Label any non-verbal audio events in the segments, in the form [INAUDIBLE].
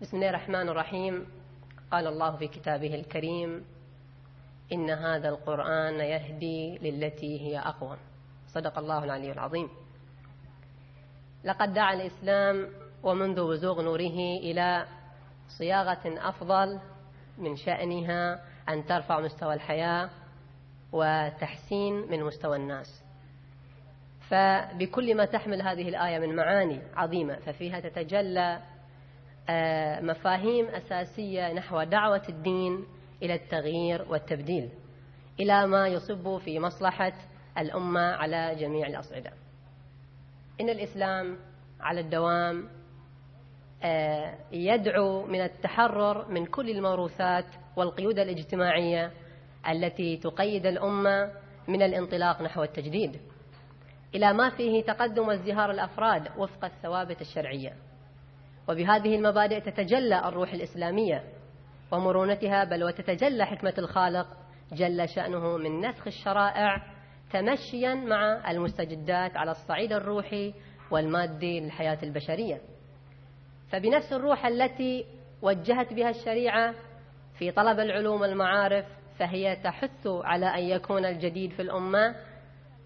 بسم الله الرحمن الرحيم. قال الله في كتابه الكريم إن هذا القرآن يهدي للتي هي أقوى. صدق الله العلي العظيم. لقد دعا الإسلام ومنذ بزوغ نوره إلى صياغة أفضل من شأنها أن ترفع مستوى الحياة وتحسين من مستوى الناس. فبكل ما تحمل هذه الآية من معاني عظيمة ففيها تتجلى مفاهيم أساسية نحو دعوة الدين إلى التغيير والتبديل إلى ما يصب في مصلحة الأمة على جميع الأصعدة. إن الإسلام على الدوام آه، يدعو من التحرر من كل الموروثات والقيود الاجتماعية التي تقيد الأمة من الانطلاق نحو التجديد إلى ما فيه تقدم وازدهار الأفراد وفق الثوابت الشرعية. وبهذه المبادئ تتجلى الروح الإسلامية ومرونتها بل وتتجلى حكمة الخالق جل شأنه من نسخ الشرائع تمشيا مع المستجدات على الصعيد الروحي والمادي للحياة البشرية. فبنفس الروح التي وجهت بها الشريعة في طلب العلوم والمعارف فهي تحث على أن يكون الجديد في الأمة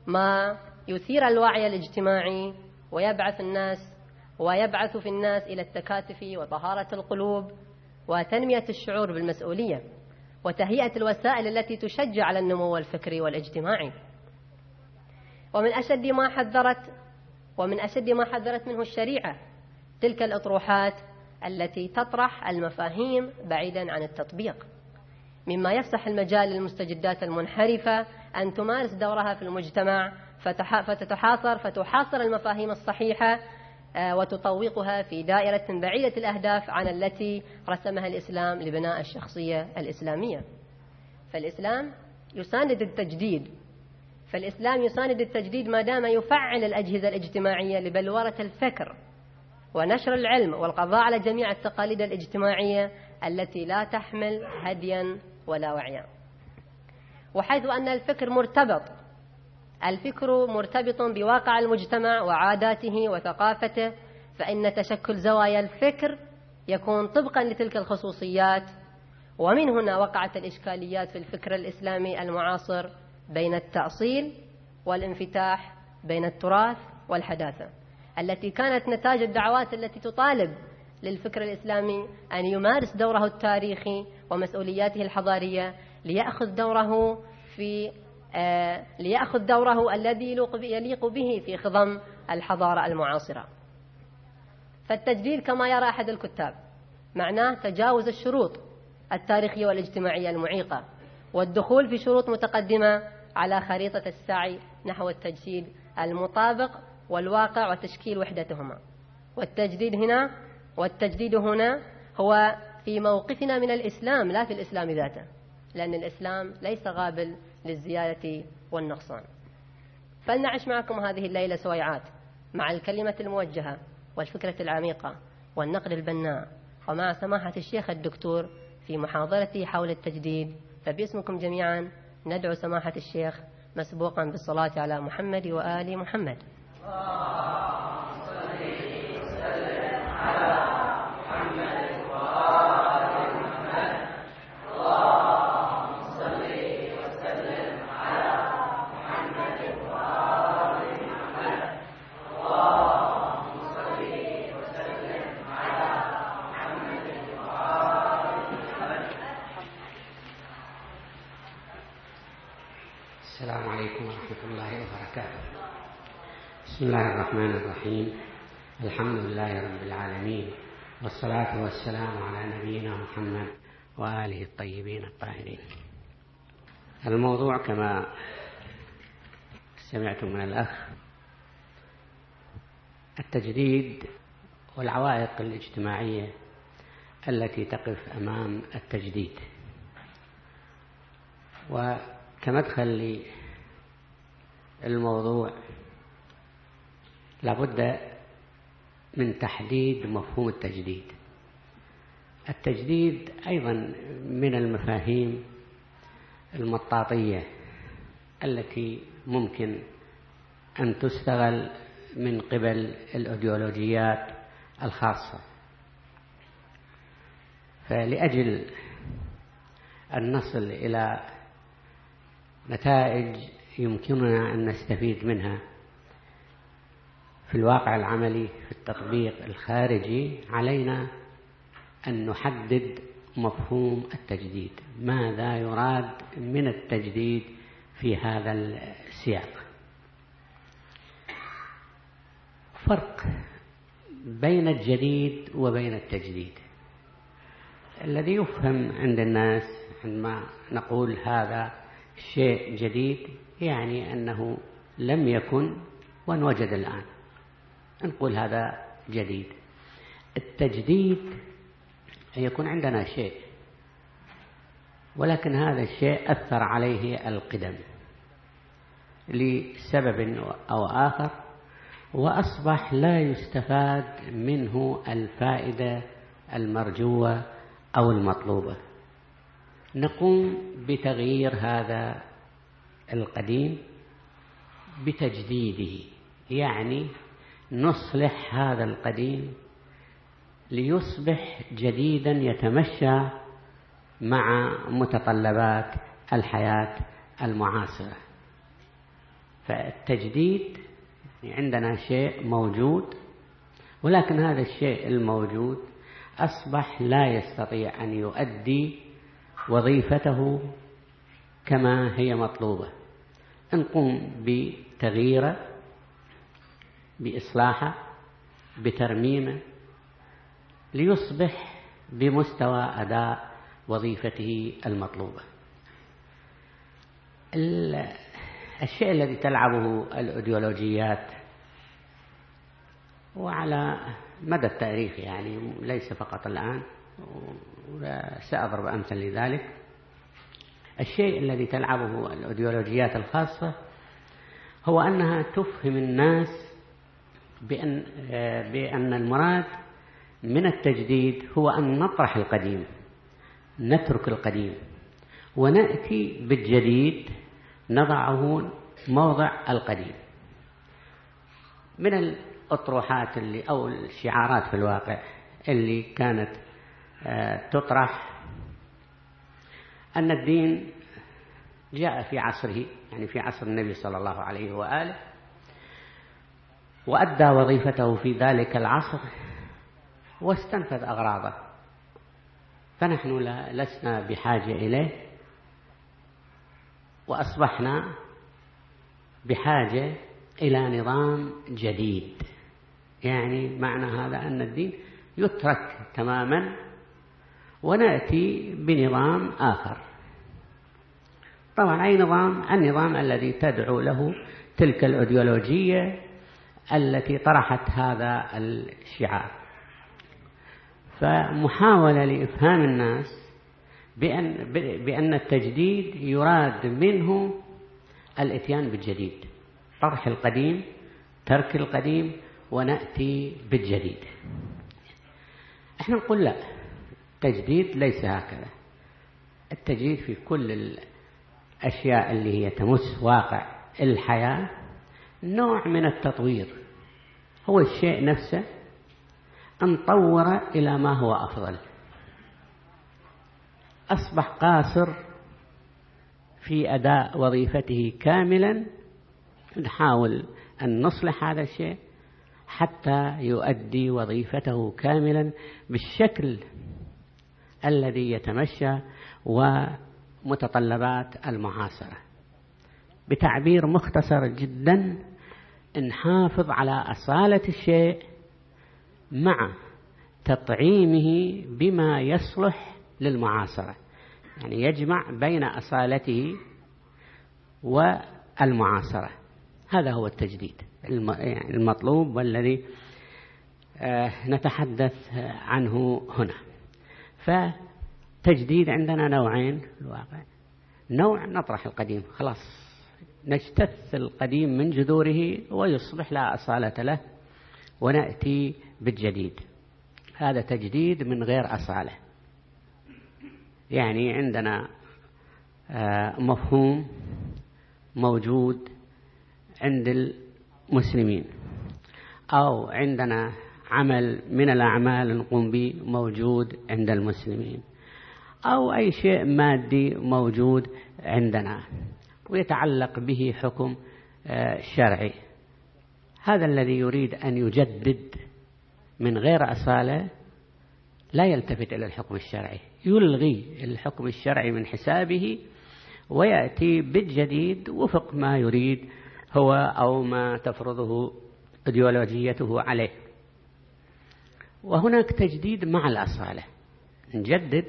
ما يثير الوعي الاجتماعي ويبعث الناس ويبعث في الناس إلى التكاتف وطهارة القلوب وتنمية الشعور بالمسؤولية وتهيئة الوسائل التي تشجع على النمو الفكري والاجتماعي. ومن أشد ما حذرت ومن أشد ما حذرت منه الشريعة تلك الأطروحات التي تطرح المفاهيم بعيدا عن التطبيق. مما يفسح المجال للمستجدات المنحرفة أن تمارس دورها في المجتمع فتتحاصر فتحاصر المفاهيم الصحيحة وتطوقها في دائرة بعيدة الأهداف عن التي رسمها الإسلام لبناء الشخصية الإسلامية. فالإسلام يساند التجديد. فالإسلام يساند التجديد ما دام يفعل الأجهزة الاجتماعية لبلورة الفكر ونشر العلم والقضاء على جميع التقاليد الاجتماعية التي لا تحمل هديا ولا وعيا. وحيث أن الفكر مرتبط الفكر مرتبط بواقع المجتمع وعاداته وثقافته فإن تشكل زوايا الفكر يكون طبقا لتلك الخصوصيات. ومن هنا وقعت الإشكاليات في الفكر الإسلامي المعاصر بين التأصيل والانفتاح بين التراث والحداثة التي كانت نتاج الدعوات التي تطالب للفكر الإسلامي أن يمارس دوره التاريخي ومسؤولياته الحضارية ليأخذ دوره في ليأخذ دوره الذي يليق به في خضم الحضارة المعاصرة. فالتجديد كما يرى أحد الكتاب معناه تجاوز الشروط التاريخية والاجتماعية المعيقة والدخول في شروط متقدمة على خريطة السعي نحو التجسيد المطابق والواقع وتشكيل وحدتهما. والتجديد هنا والتجديد هنا هو في موقفنا من الإسلام لا في الإسلام ذاته لأن الإسلام ليس غابل للزيادة والنقصان. فلنعش معكم هذه الليلة سويعات مع الكلمة الموجهة والفكرة العميقة والنقد البناء ومع سماحة الشيخ الدكتور في محاضرته حول التجديد فباسمكم جميعا ندعو سماحة الشيخ مسبوقا بالصلاة على محمد وآل محمد بسم الله الرحمن الرحيم. الحمد لله رب العالمين والصلاة والسلام على نبينا محمد وآله الطيبين الطاهرين. الموضوع كما سمعتم من الأخ التجديد والعوائق الاجتماعية التي تقف أمام التجديد. وكمدخل للموضوع لابد من تحديد مفهوم التجديد. التجديد أيضا من المفاهيم المطاطية التي ممكن أن تستغل من قبل الأيديولوجيات الخاصة. فلأجل أن نصل إلى نتائج يمكننا أن نستفيد منها في الواقع العملي في التطبيق الخارجي علينا أن نحدد مفهوم التجديد. ماذا يراد من التجديد في هذا السياق؟ فرق بين الجديد وبين التجديد. الذي يفهم عند الناس عندما نقول هذا شيء جديد يعني أنه لم يكن وانوجد الآن. نقول هذا جديد. التجديد أن يكون عندنا شيء ولكن هذا الشيء أثر عليه القدم لسبب أو آخر وأصبح لا يستفاد منه الفائدة المرجوة أو المطلوبة. نقوم بتغيير هذا القديم بتجديده يعني نصلح هذا القديم ليصبح جديدا يتمشى مع متطلبات الحياة المعاصرة. فالتجديد عندنا شيء موجود ولكن هذا الشيء الموجود أصبح لا يستطيع أن يؤدي وظيفته كما هي مطلوبة. نقوم بتغييره بإصلاحه بترميمه ليصبح بمستوى أداء وظيفته المطلوبة. الشيء الذي تلعبه الأيديولوجيات وعلى مدى التاريخ يعني ليس فقط الآن سأضرب أمثل لذلك. الشيء الذي تلعبه الأيديولوجيات الخاصة هو أنها تفهم الناس بأن, بأن المراد من التجديد هو أن نطرح القديم نترك القديم ونأتي بالجديد نضعه موضع القديم. من الأطروحات اللي أو الشعارات في الواقع اللي كانت آه، تطرح أن الدين جاء في عصره يعني في عصر النبي صلى الله عليه وآله وأدى وظيفته في ذلك العصر واستنفذ أغراضه. فنحن لسنا بحاجة إليه وأصبحنا بحاجة إلى نظام جديد. يعني معنى هذا أن الدين يترك تماما ونأتي بنظام آخر. طبعا أي نظام؟ النظام الذي تدعو له تلك الأيديولوجية التي طرحت هذا الشعار. فمحاولة لإفهام الناس بأن, بأن التجديد يراد منه الإتيان بالجديد. طرح القديم ترك القديم ونأتي بالجديد. إحنا نقول لا. التجديد ليس هكذا. التجديد في كل الأشياء اللي هي تمس واقع الحياة نوع من التطوير. هو الشيء نفسه أن طور إلى ما هو أفضل. أصبح قاصر في أداء وظيفته كاملا نحاول أن نصلح هذا الشيء حتى يؤدي وظيفته كاملا بالشكل الذي يتمشى ومتطلبات المعاصرة بتعبير مختصر جدا نحافظ على أصالة الشيء مع تطعيمه بما يصلح للمعاصرة. يعني يجمع بين أصالته والمعاصرة. هذا هو التجديد يعني المطلوب والذي آه، نتحدث عنه هنا. فتجديد عندنا نوعين في الواقع. نوع نطرح القديم خلاص. نجتث القديم من جذوره ويصبح لا أصالة له ونأتي بالجديد. هذا تجديد من غير أصالة. يعني عندنا آه، مفهوم موجود عند المسلمين أو عندنا عمل من الأعمال نقوم به موجود عند المسلمين أو أي شيء مادي موجود عندنا ويتعلق به حكم آه، شرعي. هذا الذي يريد أن يجدد من غير أصالة لا يلتفت إلى الحكم الشرعي. يلغي الحكم الشرعي من حسابه ويأتي بالجديد وفق ما يريد هو أو ما تفرضه ايديولوجيته عليه. وهناك تجديد مع الأصالة. نجدد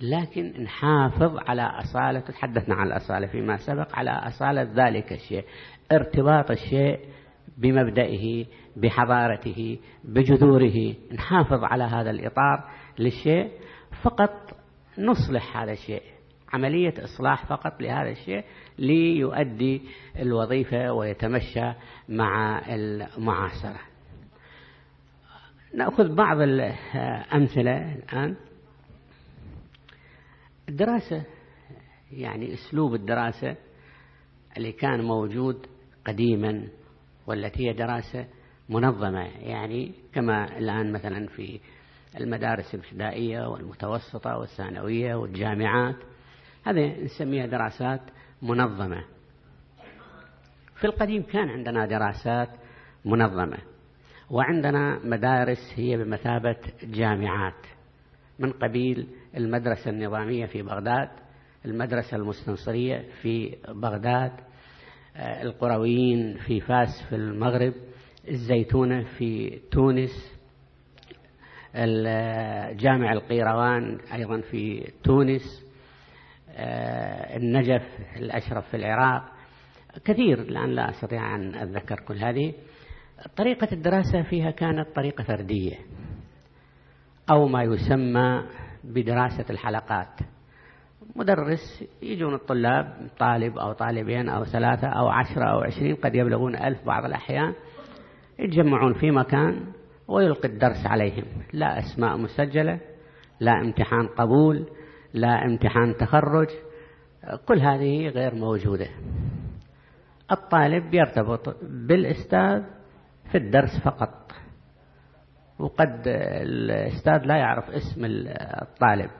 لكن نحافظ على أصالة تحدثنا عن الأصالة فيما سبق على أصالة ذلك الشيء ارتباط الشيء بمبدئه بحضارته بجذوره. نحافظ على هذا الإطار للشيء فقط نصلح هذا الشيء. عملية إصلاح فقط لهذا الشيء ليؤدي الوظيفة ويتمشى مع المعاصرة. نأخذ بعض الأمثلة الآن. الدراسة يعني أسلوب الدراسة اللي كان موجود قديما والتي هي دراسة منظمة. يعني كما الآن مثلا في المدارس الابتدائية والمتوسطة والثانوية والجامعات هذه نسميها دراسات منظمة. في القديم كان عندنا دراسات منظمة. وعندنا مدارس هي بمثابة جامعات. من قبيل المدرسة النظامية في بغداد المدرسة المستنصرية في بغداد آه، القرويين في فاس في المغرب الزيتونة في تونس جامع القيروان أيضا في تونس آه، النجف الأشرف في العراق. كثير الآن لا أستطيع أن أتذكر كل هذه. طريقة الدراسة فيها كانت طريقة فردية أو ما يسمى بدراسة الحلقات. مدرس يجون الطلاب طالب أو طالبين أو ثلاثة أو عشرة أو عشرين قد يبلغون ألف بعض الأحيان يتجمعون في مكان ويلقي الدرس عليهم. لا أسماء مسجلة لا امتحان قبول لا امتحان تخرج كل هذه غير موجودة. الطالب يرتبط بالأستاذ في الدرس فقط. وقد الأستاذ لا يعرف اسم الطالب.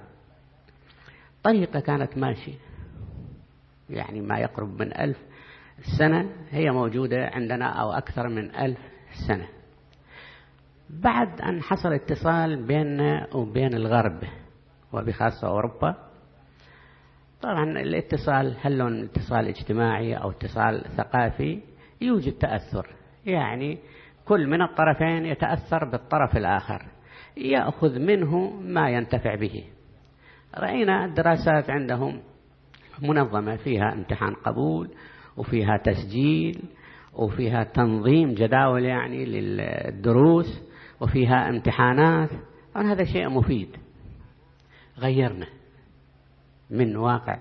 طريقة كانت ماشية. يعني ما يقرب من ألف سنة هي موجودة عندنا أو أكثر من ألف سنة. بعد أن حصل اتصال بيننا وبين الغرب وبخاصة أوروبا طبعا الاتصال هل اتصال اجتماعي أو اتصال ثقافي؟ يوجد تأثر. يعني كل من الطرفين يتأثر بالطرف الآخر يأخذ منه ما ينتفع به. رأينا الدراسات عندهم منظمة فيها امتحان قبول وفيها تسجيل وفيها تنظيم جداول يعني للدروس وفيها امتحانات. هذا شيء مفيد. غيرنا من واقع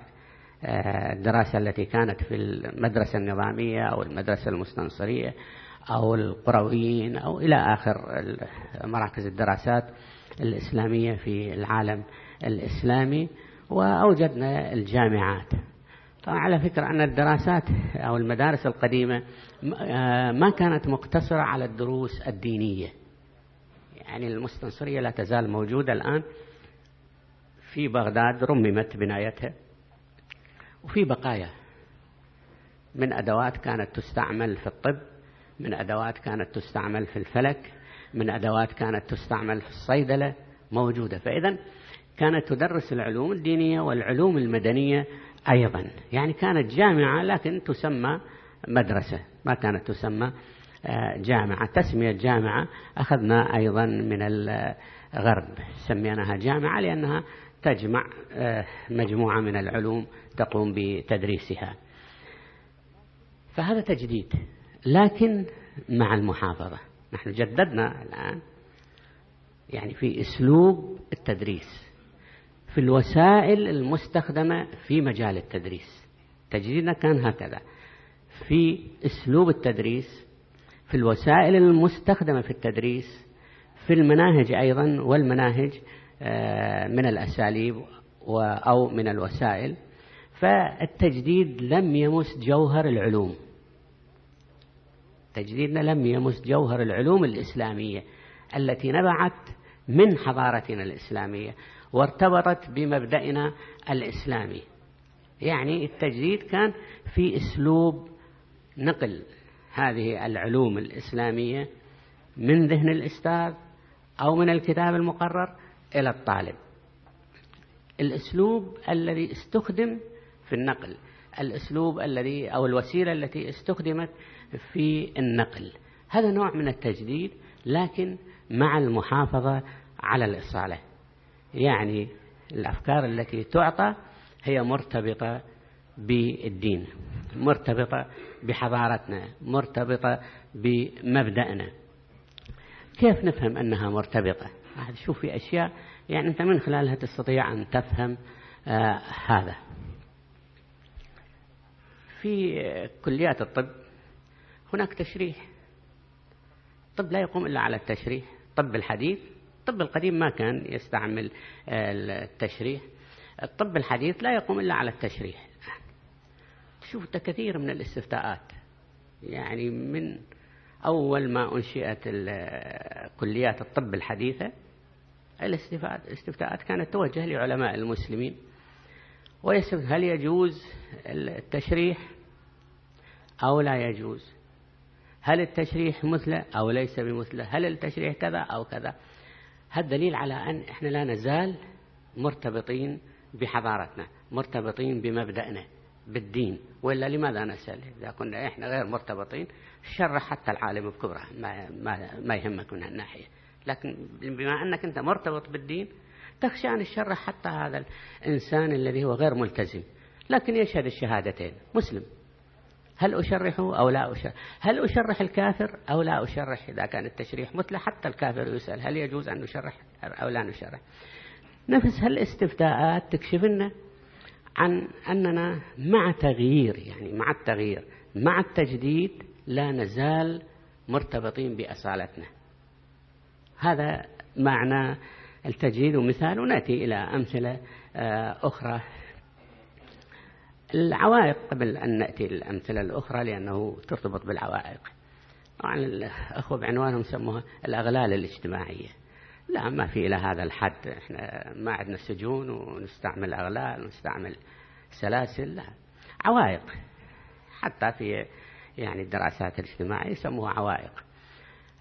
آه، الدراسة التي كانت في المدرسة النظامية أو المدرسة المستنصرية أو القرويين أو إلى آخر مراكز الدراسات الإسلامية في العالم الإسلامي وأوجدنا الجامعات. طبعا على فكرة أن الدراسات أو المدارس القديمة آه، ما كانت مقتصرة على الدروس الدينية. يعني المستنصرية لا تزال موجودة الآن. في بغداد رممت بنايتها وفي بقايا. من أدوات كانت تستعمل في الطب. من أدوات كانت تستعمل في الفلك من أدوات كانت تستعمل في الصيدلة موجودة. فإذا كانت تدرس العلوم الدينية والعلوم المدنية أيضا. يعني كانت جامعة لكن تسمى مدرسة. ما كانت تسمى آه، جامعة. تسمية جامعة أخذنا أيضا من الغرب. سميناها جامعة لأنها تجمع آه، مجموعة من العلوم تقوم بتدريسها. فهذا تجديد. لكن مع المحافظة نحن جددنا الآن يعني في أسلوب التدريس في الوسائل المستخدمة في مجال التدريس. تجديدنا كان هكذا في أسلوب التدريس في الوسائل المستخدمة في التدريس في المناهج أيضا والمناهج آه، من الأساليب أو من الوسائل. فالتجديد لم يمس جوهر العلوم. تجديدنا لم يمس جوهر العلوم الإسلامية التي نبعت من حضارتنا الإسلامية وارتبطت بمبدأنا الإسلامي. يعني التجديد كان في أسلوب نقل هذه العلوم الإسلامية من ذهن الأستاذ أو من الكتاب المقرر إلى الطالب. الأسلوب الذي استخدم في النقل الأسلوب الذي أو الوسيلة التي استخدمت في النقل. هذا نوع من التجديد لكن مع المحافظة على الإصالة. يعني الأفكار التي تعطى هي مرتبطة بالدين مرتبطة بحضارتنا مرتبطة بمبدأنا. كيف نفهم أنها مرتبطة؟ شوف في أشياء يعني أنت من خلالها تستطيع أن تفهم آه هذا. في كليات الطب هناك تشريح. الطب لا يقوم إلا على التشريح. الطب الحديث. الطب القديم ما كان يستعمل التشريح. الطب الحديث لا يقوم إلا على التشريح. تشوف كثير من الاستفتاءات. يعني من أول ما أنشئت كليات الطب الحديثة الاستفتاءات كانت توجه لعلماء المسلمين. ويسأل هل يجوز التشريح أو لا يجوز؟ هل التشريح مثله أو ليس بمثله؟ هل التشريح كذا أو كذا؟ هذا دليل على أن إحنا لا نزال مرتبطين بحضارتنا مرتبطين بمبدأنا بالدين. وإلا لماذا نسأل؟ إذا كنا إحنا غير مرتبطين شرح حتى العالم بكبره ما, ما, ما يهمك من هالناحية. لكن بما أنك أنت مرتبط بالدين تخشى أن تشرح حتى هذا الإنسان الذي هو غير ملتزم. لكن يشهد الشهادتين مسلم. هل أشرحه أو لا أشرح؟ هل أشرح الكافر أو لا أشرح إذا كان التشريح مثل حتى الكافر يسأل هل يجوز أن نشرح أو لا نشرح؟ نفس هالاستفتاءات تكشف لنا عن أننا مع تغيير يعني مع التغيير مع التجديد لا نزال مرتبطين بأصالتنا. هذا معنى التجديد ومثال ونأتي إلى أمثلة آه، أخرى العوائق قبل أن نأتي الأمثلة الأخرى لأنه ترتبط بالعوائق. طبعا الأخوة بعنوانهم سموها الأغلال الاجتماعية. لا ما في إلى هذا الحد. إحنا ما عندنا سجون ونستعمل أغلال ونستعمل سلاسل لا. عوائق. حتى في يعني الدراسات الاجتماعية يسموها عوائق.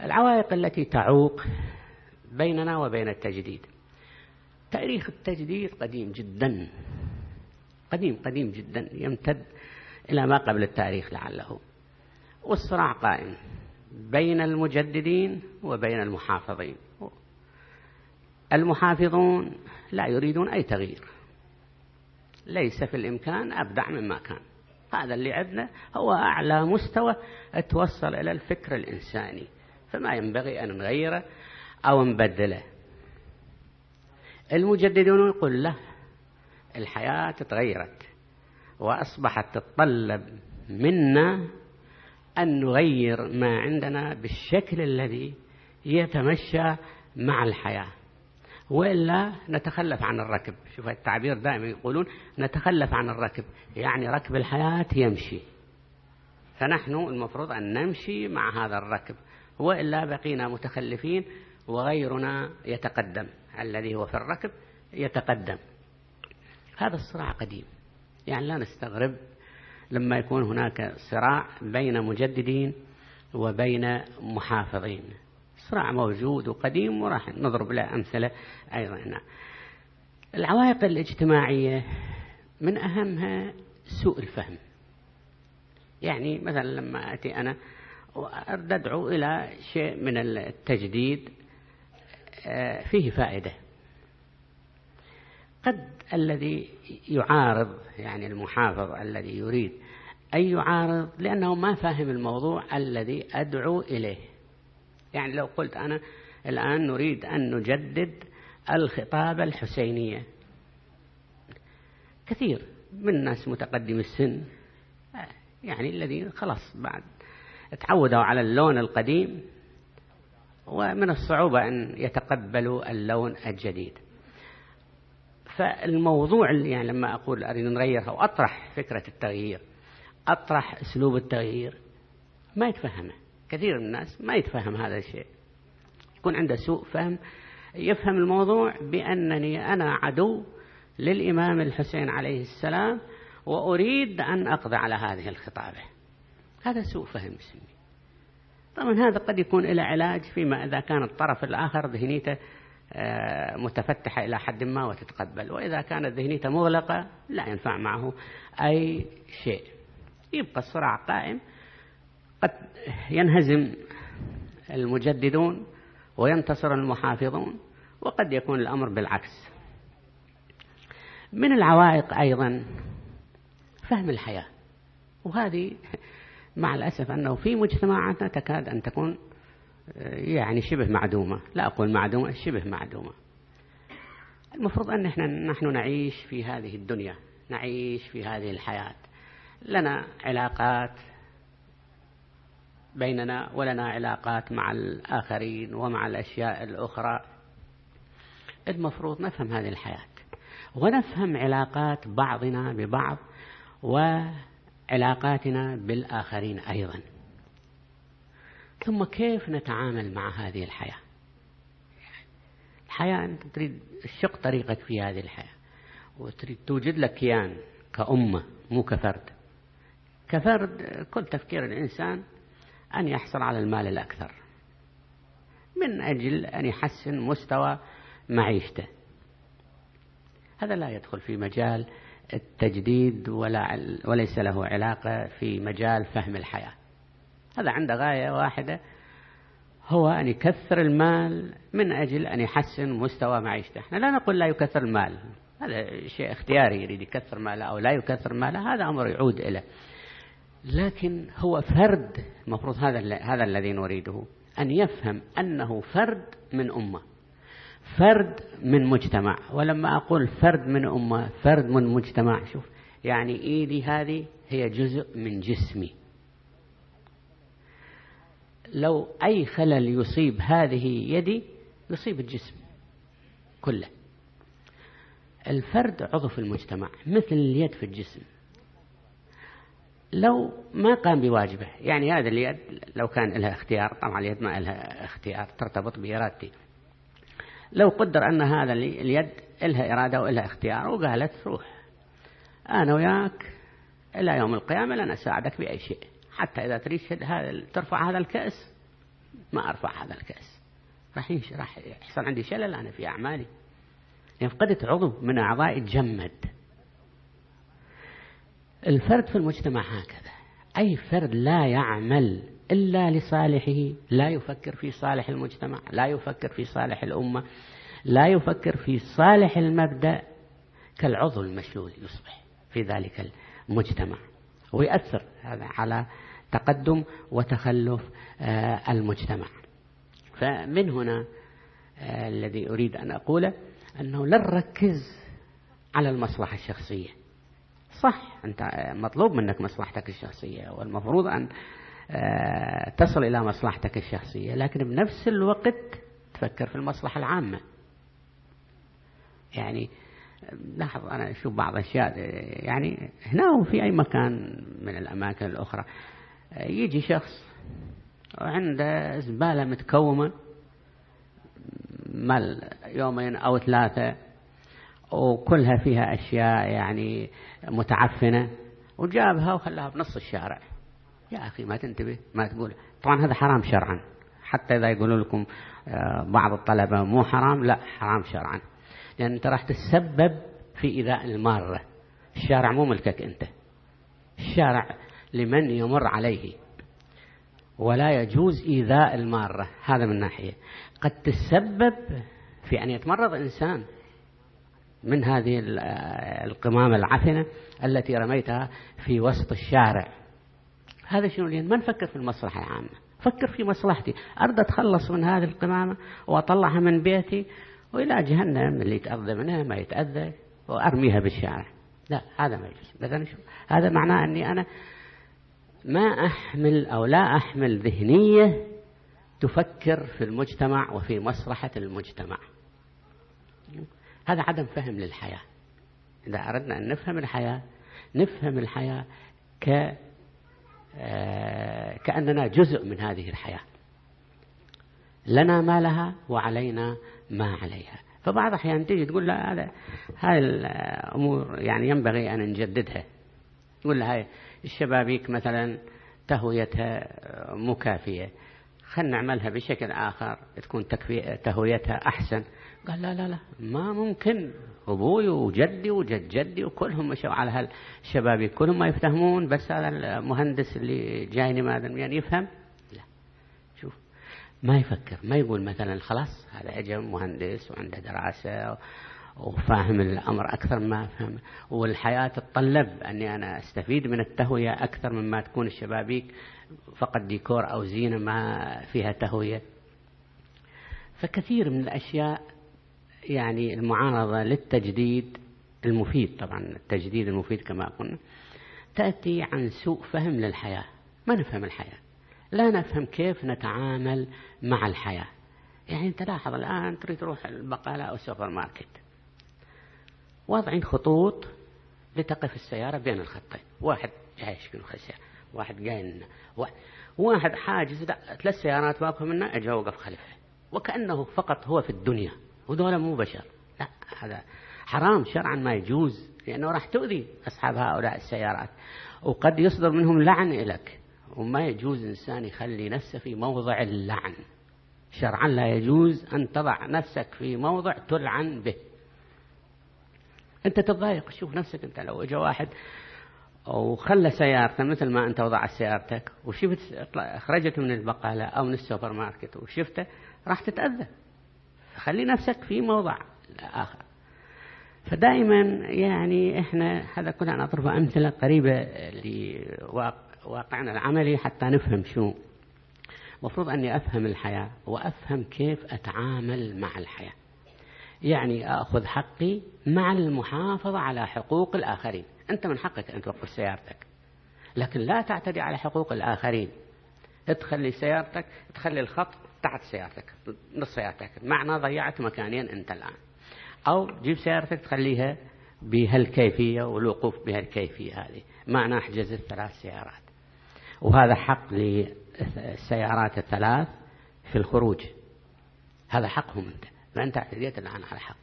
العوائق التي تعوق بيننا وبين التجديد. تاريخ التجديد قديم جدا. قديم قديم جدا يمتد إلى ما قبل التاريخ لعله. والصراع قائم بين المجددين وبين المحافظين. المحافظون لا يريدون أي تغيير. ليس في الإمكان أبدع مما كان. هذا اللي عندنا هو أعلى مستوى توصل إلى الفكر الإنساني. فما ينبغي أن نغيره أو نبدله. المجددون يقول له الحياة تغيرت وأصبحت تتطلب منا أن نغير ما عندنا بالشكل الذي يتمشى مع الحياة. وإلا نتخلف عن الركب. شوف التعبير دائما يقولون نتخلف عن الركب يعني ركب الحياة يمشي. فنحن المفروض أن نمشي مع هذا الركب. وإلا بقينا متخلفين وغيرنا يتقدم. الذي هو في الركب يتقدم. هذا الصراع قديم. يعني لا نستغرب لما يكون هناك صراع بين مجددين وبين محافظين. صراع موجود وقديم وراح نضرب له أمثلة أيضا. هنا العوائق الاجتماعية من أهمها سوء الفهم. يعني مثلا لما أتي أنا وأرد أدعو إلى شيء من التجديد آه، فيه فائدة. قد الذي يعارض يعني المحافظ الذي يريد أن يعارض لأنه ما فاهم الموضوع الذي أدعو إليه. يعني لو قلت أنا الآن نريد أن نجدد الخطابة الحسينية. كثير من الناس متقدم السن يعني الذين خلاص بعد تعودوا على اللون القديم ومن الصعوبة أن يتقبلوا اللون الجديد. فالموضوع يعني لما أقول أريد نغير أو أطرح فكرة التغيير أطرح أسلوب التغيير ما يتفهمه. كثير من الناس ما يتفهم هذا الشيء. يكون عنده سوء فهم يفهم الموضوع بأنني أنا عدو للإمام الحسين عليه السلام وأريد أن أقضي على هذه الخطابة. هذا سوء فهم سني. طبعا هذا قد يكون له علاج فيما إذا كان الطرف الآخر ذهنيته متفتحة إلى حد ما وتتقبل. وإذا كانت ذهنيته مغلقة لا ينفع معه أي شيء. يبقى الصراع قائم. قد ينهزم المجددون وينتصر المحافظون وقد يكون الأمر بالعكس. من العوائق أيضا فهم الحياة. وهذه مع الأسف أنه في مجتمعاتنا تكاد أن تكون يعني شبه معدومة. لا أقول معدومة شبه معدومة. المفروض أن إحنا نحن نعيش في هذه الدنيا نعيش في هذه الحياة. لنا علاقات بيننا ولنا علاقات مع الآخرين ومع الأشياء الأخرى. المفروض نفهم هذه الحياة ونفهم علاقات بعضنا ببعض وعلاقاتنا بالآخرين أيضا. ثم كيف نتعامل مع هذه الحياة؟ الحياة أنت تريد الشق طريقك في هذه الحياة وتريد توجد لك كيان كأمة مو كفرد. كفرد كل تفكير الإنسان أن يحصل على المال الأكثر من أجل أن يحسن مستوى معيشته. هذا لا يدخل في مجال التجديد ولا وليس له علاقة في مجال فهم الحياة. هذا عنده غاية واحدة هو أن يكثر المال من أجل أن يحسن مستوى معيشته. إحنا لا نقول لا يكثر المال هذا شيء اختياري يريد يكثر ماله أو لا يكثر ماله هذا أمر يعود إليه. لكن هو فرد المفروض هذا هذا الذي نريده أن يفهم أنه فرد من أمة فرد من مجتمع. ولما أقول فرد من أمة فرد من مجتمع شوف يعني إيدي هذه هي جزء من جسمي. لو أي خلل يصيب هذه يدي يصيب الجسم كله. الفرد عضو في المجتمع مثل اليد في الجسم. لو ما قام بواجبه يعني هذا اليد لو كان لها اختيار طبعا اليد ما لها اختيار ترتبط بإرادتي. لو قدر أن هذا اليد لها إرادة وإلها اختيار وقالت روح أنا وياك إلى يوم القيامة لن أساعدك بأي شيء. حتى إذا تريد هذا ترفع هذا الكأس ما أرفع هذا الكأس. راح راح يحصل عندي شلل أنا في أعمالي. يعني فقدت عضو من أعضائي تجمد الفرد في المجتمع هكذا. أي فرد لا يعمل إلا لصالحه لا يفكر في صالح المجتمع لا يفكر في صالح الأمة لا يفكر في صالح المبدأ كالعضو المشلول يصبح في ذلك المجتمع. ويأثر هذا على تقدم وتخلف آه، المجتمع. فمن هنا آه، الذي أريد أن أقوله أنه لا نركز على المصلحة الشخصية. صح. أنت مطلوب منك مصلحتك الشخصية والمفروض أن آه، تصل إلى مصلحتك الشخصية لكن بنفس الوقت تفكر في المصلحة العامة. يعني لاحظ أنا أشوف بعض الأشياء يعني هنا وفي أي مكان من الأماكن الأخرى. يجي شخص وعنده زبالة متكومة مال يومين أو ثلاثة وكلها فيها أشياء يعني متعفنة وجابها وخلاها بنص الشارع. يا أخي ما تنتبه ما تقول. طبعا هذا حرام شرعا. حتى إذا يقولوا لكم آه، بعض الطلبة مو حرام لا حرام شرعا. لأن أنت راح تتسبب في إيذاء المارة. الشارع مو ملكك أنت. الشارع لمن يمر عليه. ولا يجوز إيذاء المارة. هذا من ناحية. قد تسبب في أن يتمرض إنسان من هذه القمامة العفنة التي رميتها في وسط الشارع. هذا شنو لين ما نفكر في المصلحة العامة؟ فكر في مصلحتي. أرد أتخلص من هذه القمامة وأطلعها من بيتي وإلى جهنم. اللي يتأذى منها ما يتأذى وأرميها بالشارع. لا هذا ما يجوز. هذا معناه أني أنا ما أحمل أو لا أحمل ذهنية تفكر في المجتمع وفي مصلحة المجتمع. هذا عدم فهم للحياة. إذا أردنا أن نفهم الحياة نفهم الحياة ك آه، كأننا جزء من هذه الحياة. لنا ما لها وعلينا ما عليها. فبعض الأحيان تيجي تقول لا هذا هاي الأمور يعني ينبغي أن نجددها. تقول لها هاي الشبابيك مثلا تهويتها مكافية. خلنا نعملها بشكل آخر تكون تهويتها أحسن. قال لا لا لا. ما ممكن. أبوي وجدي وجد جدي وكلهم مشوا على هالشبابيك. كلهم ما يفتهمون بس هذا المهندس اللي جايني ما يعني يفهم. لا. شوف ما يفكر. ما يقول مثلا خلاص هذا أجا مهندس وعنده دراسة وفاهم الأمر أكثر ما أفهم والحياة تتطلب أني أنا أستفيد من التهوية أكثر مما تكون الشبابيك فقط ديكور أو زينة ما فيها تهوية. فكثير من الأشياء يعني المعارضة للتجديد المفيد طبعا التجديد المفيد كما قلنا تأتي عن سوء فهم للحياة. ما نفهم الحياة؟ لا نفهم كيف نتعامل مع الحياة. يعني تلاحظ الآن تريد تروح البقالة أو السوبر ماركت. واضعين خطوط لتقف السيارة بين الخطين. واحد جاي يشكل السيارة واحد جاي لنا واحد حاجز ثلاث سيارات واقفة منا أجا وقف خلفه. وكأنه فقط هو في الدنيا وذولا مو بشر. لا هذا حرام شرعا ما يجوز لأنه راح تؤذي أصحاب هؤلاء السيارات. وقد يصدر منهم لعن لك وما يجوز إنسان يخلي نفسه في موضع اللعن. شرعا لا يجوز أن تضع نفسك في موضع تلعن به. أنت تتضايق. شوف نفسك أنت لو اجى واحد وخلى سيارته مثل ما أنت وضعت سيارتك وشفت خرجت من البقالة أو من السوبر ماركت وشفته راح تتأذى. خلي نفسك في موضع آخر. فدائما يعني إحنا هذا كلها نضرب أمثلة قريبة لواقعنا العملي حتى نفهم شو. مفروض أني أفهم الحياة وأفهم كيف أتعامل مع الحياة. يعني أخذ حقي مع المحافظة على حقوق الآخرين. أنت من حقك أن توقف سيارتك. لكن لا تعتدي على حقوق الآخرين. تخلي سيارتك تخلي الخط تحت سيارتك نص سيارتك. معنى ضيعت مكانين أنت الآن. أو جيب سيارتك تخليها بهالكيفية والوقوف بهالكيفية هذه. معنى حجزت ثلاث سيارات. وهذا حق للسيارات الثلاث في الخروج. هذا حقهم أنت. فأنت اعتديت الآن على حق.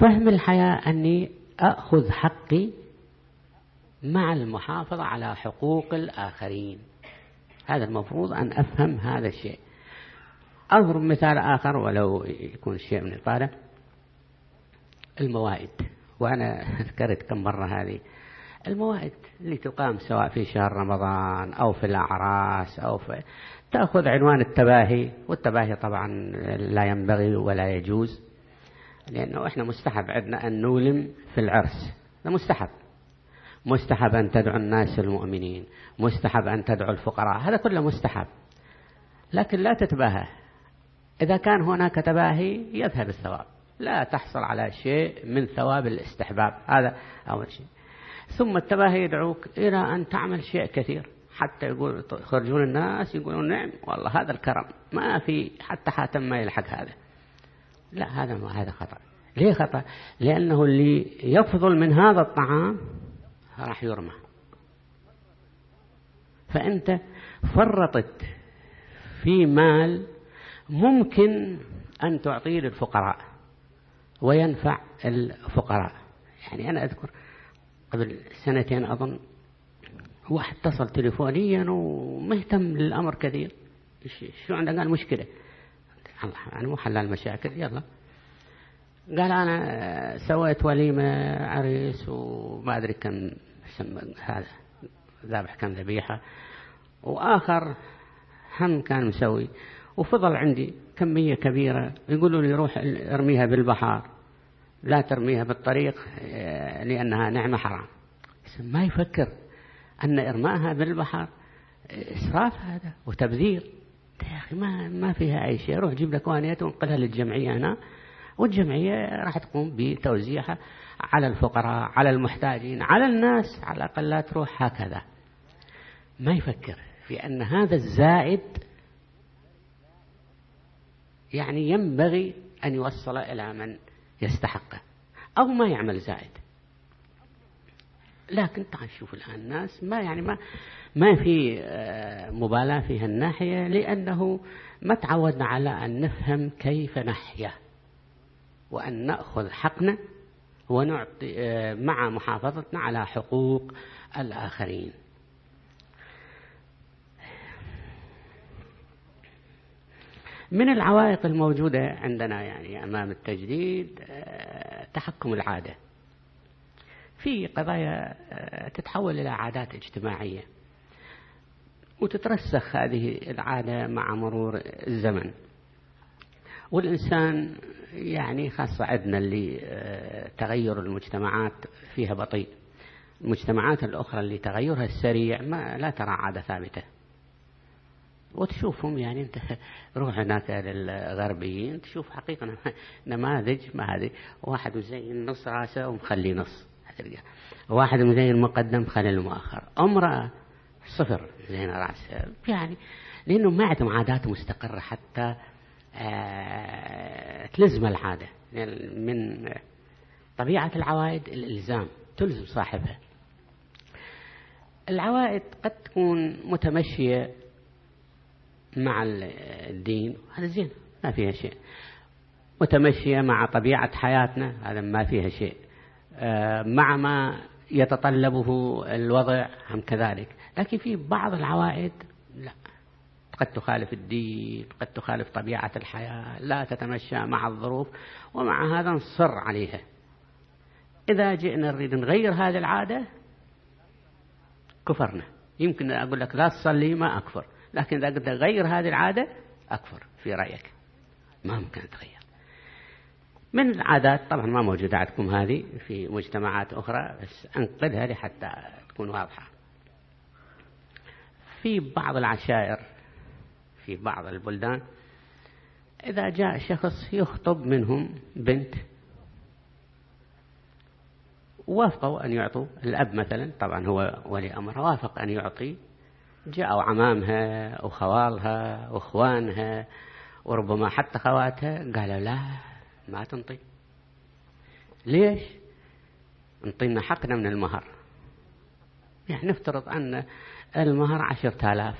فهم الحياة أني أخذ حقي مع المحافظة على حقوق الآخرين. هذا المفروض أن أفهم هذا الشيء. أضرب مثال آخر ولو يكون شيء من الطالب الموائد وأنا [LAUGHS] ذكرت كم مرة هذه. الموائد اللي تقام سواء في شهر رمضان أو في الأعراس أو في تأخذ عنوان التباهي والتباهي طبعا لا ينبغي ولا يجوز لأنه إحنا مستحب عندنا أن نولم في العرس. هذا مستحب. مستحب أن تدعو الناس المؤمنين مستحب أن تدعو الفقراء هذا كله مستحب. لكن لا تتباهى. إذا كان هناك تباهي يذهب الثواب. لا تحصل على شيء من ثواب الاستحباب. هذا أول شيء. ثم التباهي يدعوك إلى أن تعمل شيء كثير. حتى يقول يخرجون الناس يقولون نعم والله هذا الكرم. ما في حتى حاتم ما يلحق هذا. لا هذا ما هذا خطأ. ليه خطأ؟ لأنه اللي يفضل من هذا الطعام راح يرمى. فأنت فرطت في مال ممكن أن تعطيه للفقراء وينفع الفقراء. يعني أنا أذكر قبل سنتين أظن واحد اتصل تليفونيا ومهتم للأمر كثير. شو عنده؟ قال مشكلة. الله يعني مو حلال مشاكل يلا. قال أنا سويت وليمة عريس وما أدري كم هذا ذابح كم ذبيحة. وآخر هم كان مسوي. وفضل عندي كمية كبيرة يقولوا لي روح ارميها بالبحر لا ترميها بالطريق آه، لأنها نعمة حرام. ما يفكر أن إرماءها بالبحر إسراف هذا وتبذير. يا أخي ما, ما فيها أي شيء. روح جيب لك وانية وانقلها للجمعية هنا والجمعية راح تقوم بتوزيعها على الفقراء على المحتاجين على الناس. على الأقل لا تروح هكذا. ما يفكر في أن هذا الزائد يعني ينبغي أن يوصل إلى من؟ يستحقه أو ما يعمل زائد. لكن تعال شوف الآن الناس ما يعني ما ما في آه، مبالاة في هالناحية لأنه ما تعودنا على أن نفهم كيف نحيا. وأن نأخذ حقنا ونعطي آه، مع محافظتنا على حقوق الآخرين. من العوائق الموجودة عندنا يعني أمام التجديد آه، تحكم العادة. في قضايا آه، تتحول إلى عادات اجتماعية. وتترسخ هذه العادة مع مرور الزمن. والإنسان يعني خاصة عندنا اللي آه، تغير المجتمعات فيها بطيء. المجتمعات الأخرى اللي تغيرها السريع ما لا ترى عادة ثابتة. وتشوفهم يعني انت [LAUGHS] روح هناك للغربيين تشوف حقيقة نماذج ما هذه واحد مزين نص راسه ومخلي نص. واحد مزين مقدم مخلي المؤخر. امرأة صفر زين راسه يعني لأنه ما عندهم عادات مستقرة حتى آه تلزم العادة. من طبيعة العوائد الإلزام تلزم صاحبها. العوائد قد تكون متمشية مع الدين. هذا زين ما فيها شيء. متمشية مع طبيعة حياتنا هذا ما فيها شيء. آه، مع ما يتطلبه الوضع هم كذلك. لكن في بعض العوائد لا. قد تخالف الدين قد تخالف طبيعة الحياة لا تتمشى مع الظروف ومع هذا نصر عليها. إذا جئنا نريد نغير هذه العادة كفرنا. يمكن أقول لك لا تصلي ما أكفر. لكن إذا قلت غير هذه العادة أكفر في رأيك. ما ممكن تغير من العادات طبعا ما موجودة عندكم هذه في مجتمعات أخرى بس أنقلها لحتى تكون واضحة. في بعض العشائر في بعض البلدان إذا جاء شخص يخطب منهم بنت وافقوا أن يعطوا الأب مثلا طبعا هو ولي أمر وافق أن يعطي جاءوا عمامها وخوالها واخوانها وربما حتى خواتها قالوا لا ما تنطي. ليش؟ انطينا حقنا من المهر. يعني نفترض أن المهر عشرة آلاف.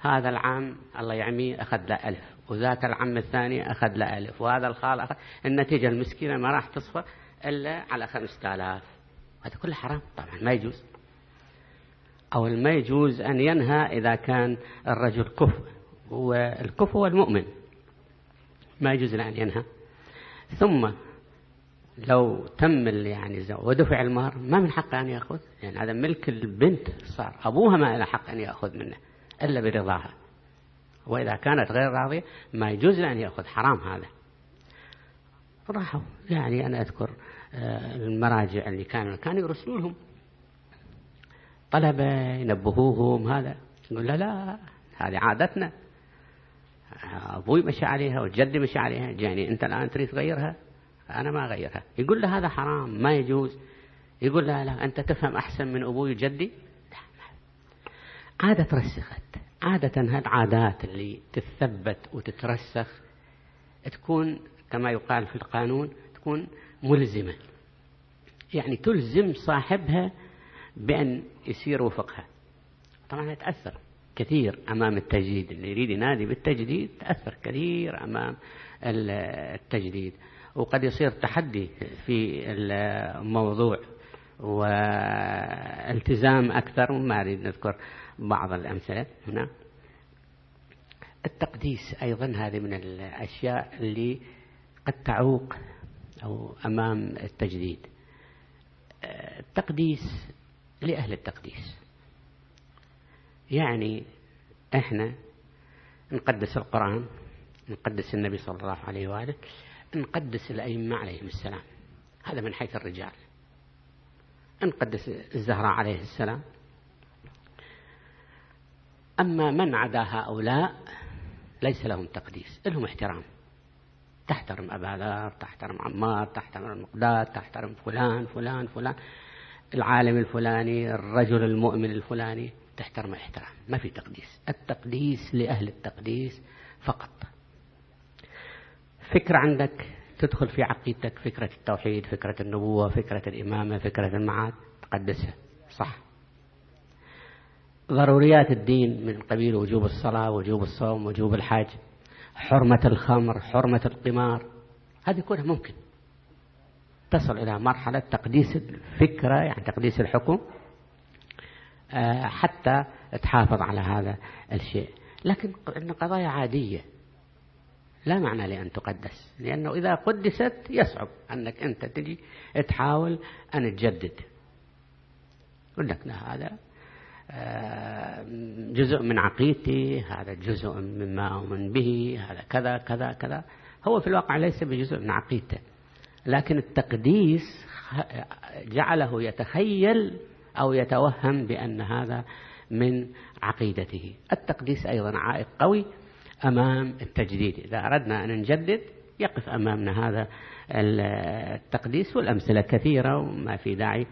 هذا العام الله يعميه أخذ له ألف وذاك العم الثاني أخذ له ألف وهذا الخال أخذ. النتيجة المسكينة ما راح تصفى إلا على خمسة آلاف. هذا كله حرام طبعا ما يجوز. أو ما يجوز أن ينهى إذا كان الرجل كفء والكفء هو المؤمن. ما يجوز له أن ينهى. ثم لو تم يعني ودفع المهر ما من حقه أن يأخذ. يعني هذا ملك البنت صار أبوها ما له حق أن يأخذ منه إلا برضاها. وإذا كانت غير راضية ما يجوز له أن يأخذ. حرام هذا. راحوا. يعني أنا أذكر آه، المراجع اللي كانوا كانوا يرسلوا لهم طلبة ينبهوهم هذا. يقول لا لا هذه عادتنا. أبوي مشى عليها وجدي مشى عليها. يعني أنت الآن تريد تغيرها؟ أنا ما أغيرها. يقول له هذا حرام ما يجوز. يقول لا لا أنت تفهم أحسن من أبوي وجدي؟ عادة رسخت. عادة هالعادات اللي تثبت وتترسخ تكون كما يقال في القانون تكون ملزمة. يعني تلزم صاحبها بأن يصير وفقها. طبعا يتأثر كثير أمام التجديد. اللي يريد ينادي بالتجديد تأثر كثير أمام التجديد. وقد يصير تحدي في الموضوع والتزام أكثر ما أريد نذكر بعض الأمثلة هنا. التقديس أيضا هذه من الأشياء اللي قد تعوق أو أمام التجديد. التقديس لأهل التقديس. يعني إحنا نقدس القرآن نقدس النبي صلى الله عليه وآله نقدس الأئمة عليهم السلام. هذا من حيث الرجال. نقدس الزهراء عليه السلام. أما من عدا هؤلاء ليس لهم تقديس لهم احترام. تحترم أبا ذر تحترم عمار تحترم المقداد تحترم فلان فلان فلان. العالم الفلاني الرجل المؤمن الفلاني تحترم احترام ما في تقديس. التقديس لأهل التقديس فقط. فكرة عندك تدخل في عقيدتك فكرة التوحيد فكرة النبوة فكرة الإمامة فكرة المعاد تقدسها. صح. ضروريات الدين من قبيل وجوب الصلاة وجوب الصوم وجوب الحج. حرمة الخمر حرمة القمار. هذه كلها ممكن. تصل إلى مرحلة تقديس الفكرة يعني تقديس الحكم آه، حتى تحافظ على هذا الشيء. لكن عندنا قضايا عادية لا معنى لأن تقدس لأنه إذا قدست يصعب أنك أنت تجي تحاول أن تجدد. يقول لك لا هذا آه، جزء من عقيدتي هذا جزء مما أؤمن به هذا كذا كذا كذا. هو في الواقع ليس بجزء من عقيدته. لكن التقديس جعله يتخيل أو يتوهم بأن هذا من عقيدته. التقديس أيضا عائق قوي أمام التجديد. إذا أردنا أن نجدد يقف أمامنا هذا التقديس والأمثلة كثيرة وما في داعي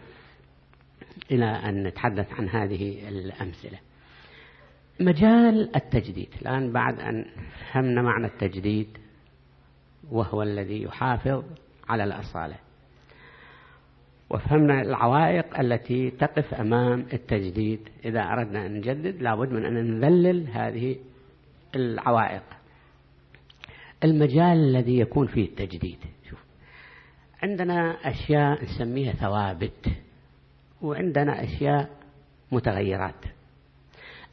إلى أن نتحدث عن هذه الأمثلة. مجال التجديد. الآن بعد أن فهمنا معنى التجديد وهو الذي يحافظ على الأصالة. وفهمنا العوائق التي تقف أمام التجديد. إذا أردنا أن نجدد لابد من أن نذلل هذه العوائق. المجال الذي يكون فيه التجديد. شوف عندنا أشياء نسميها ثوابت وعندنا أشياء متغيرات.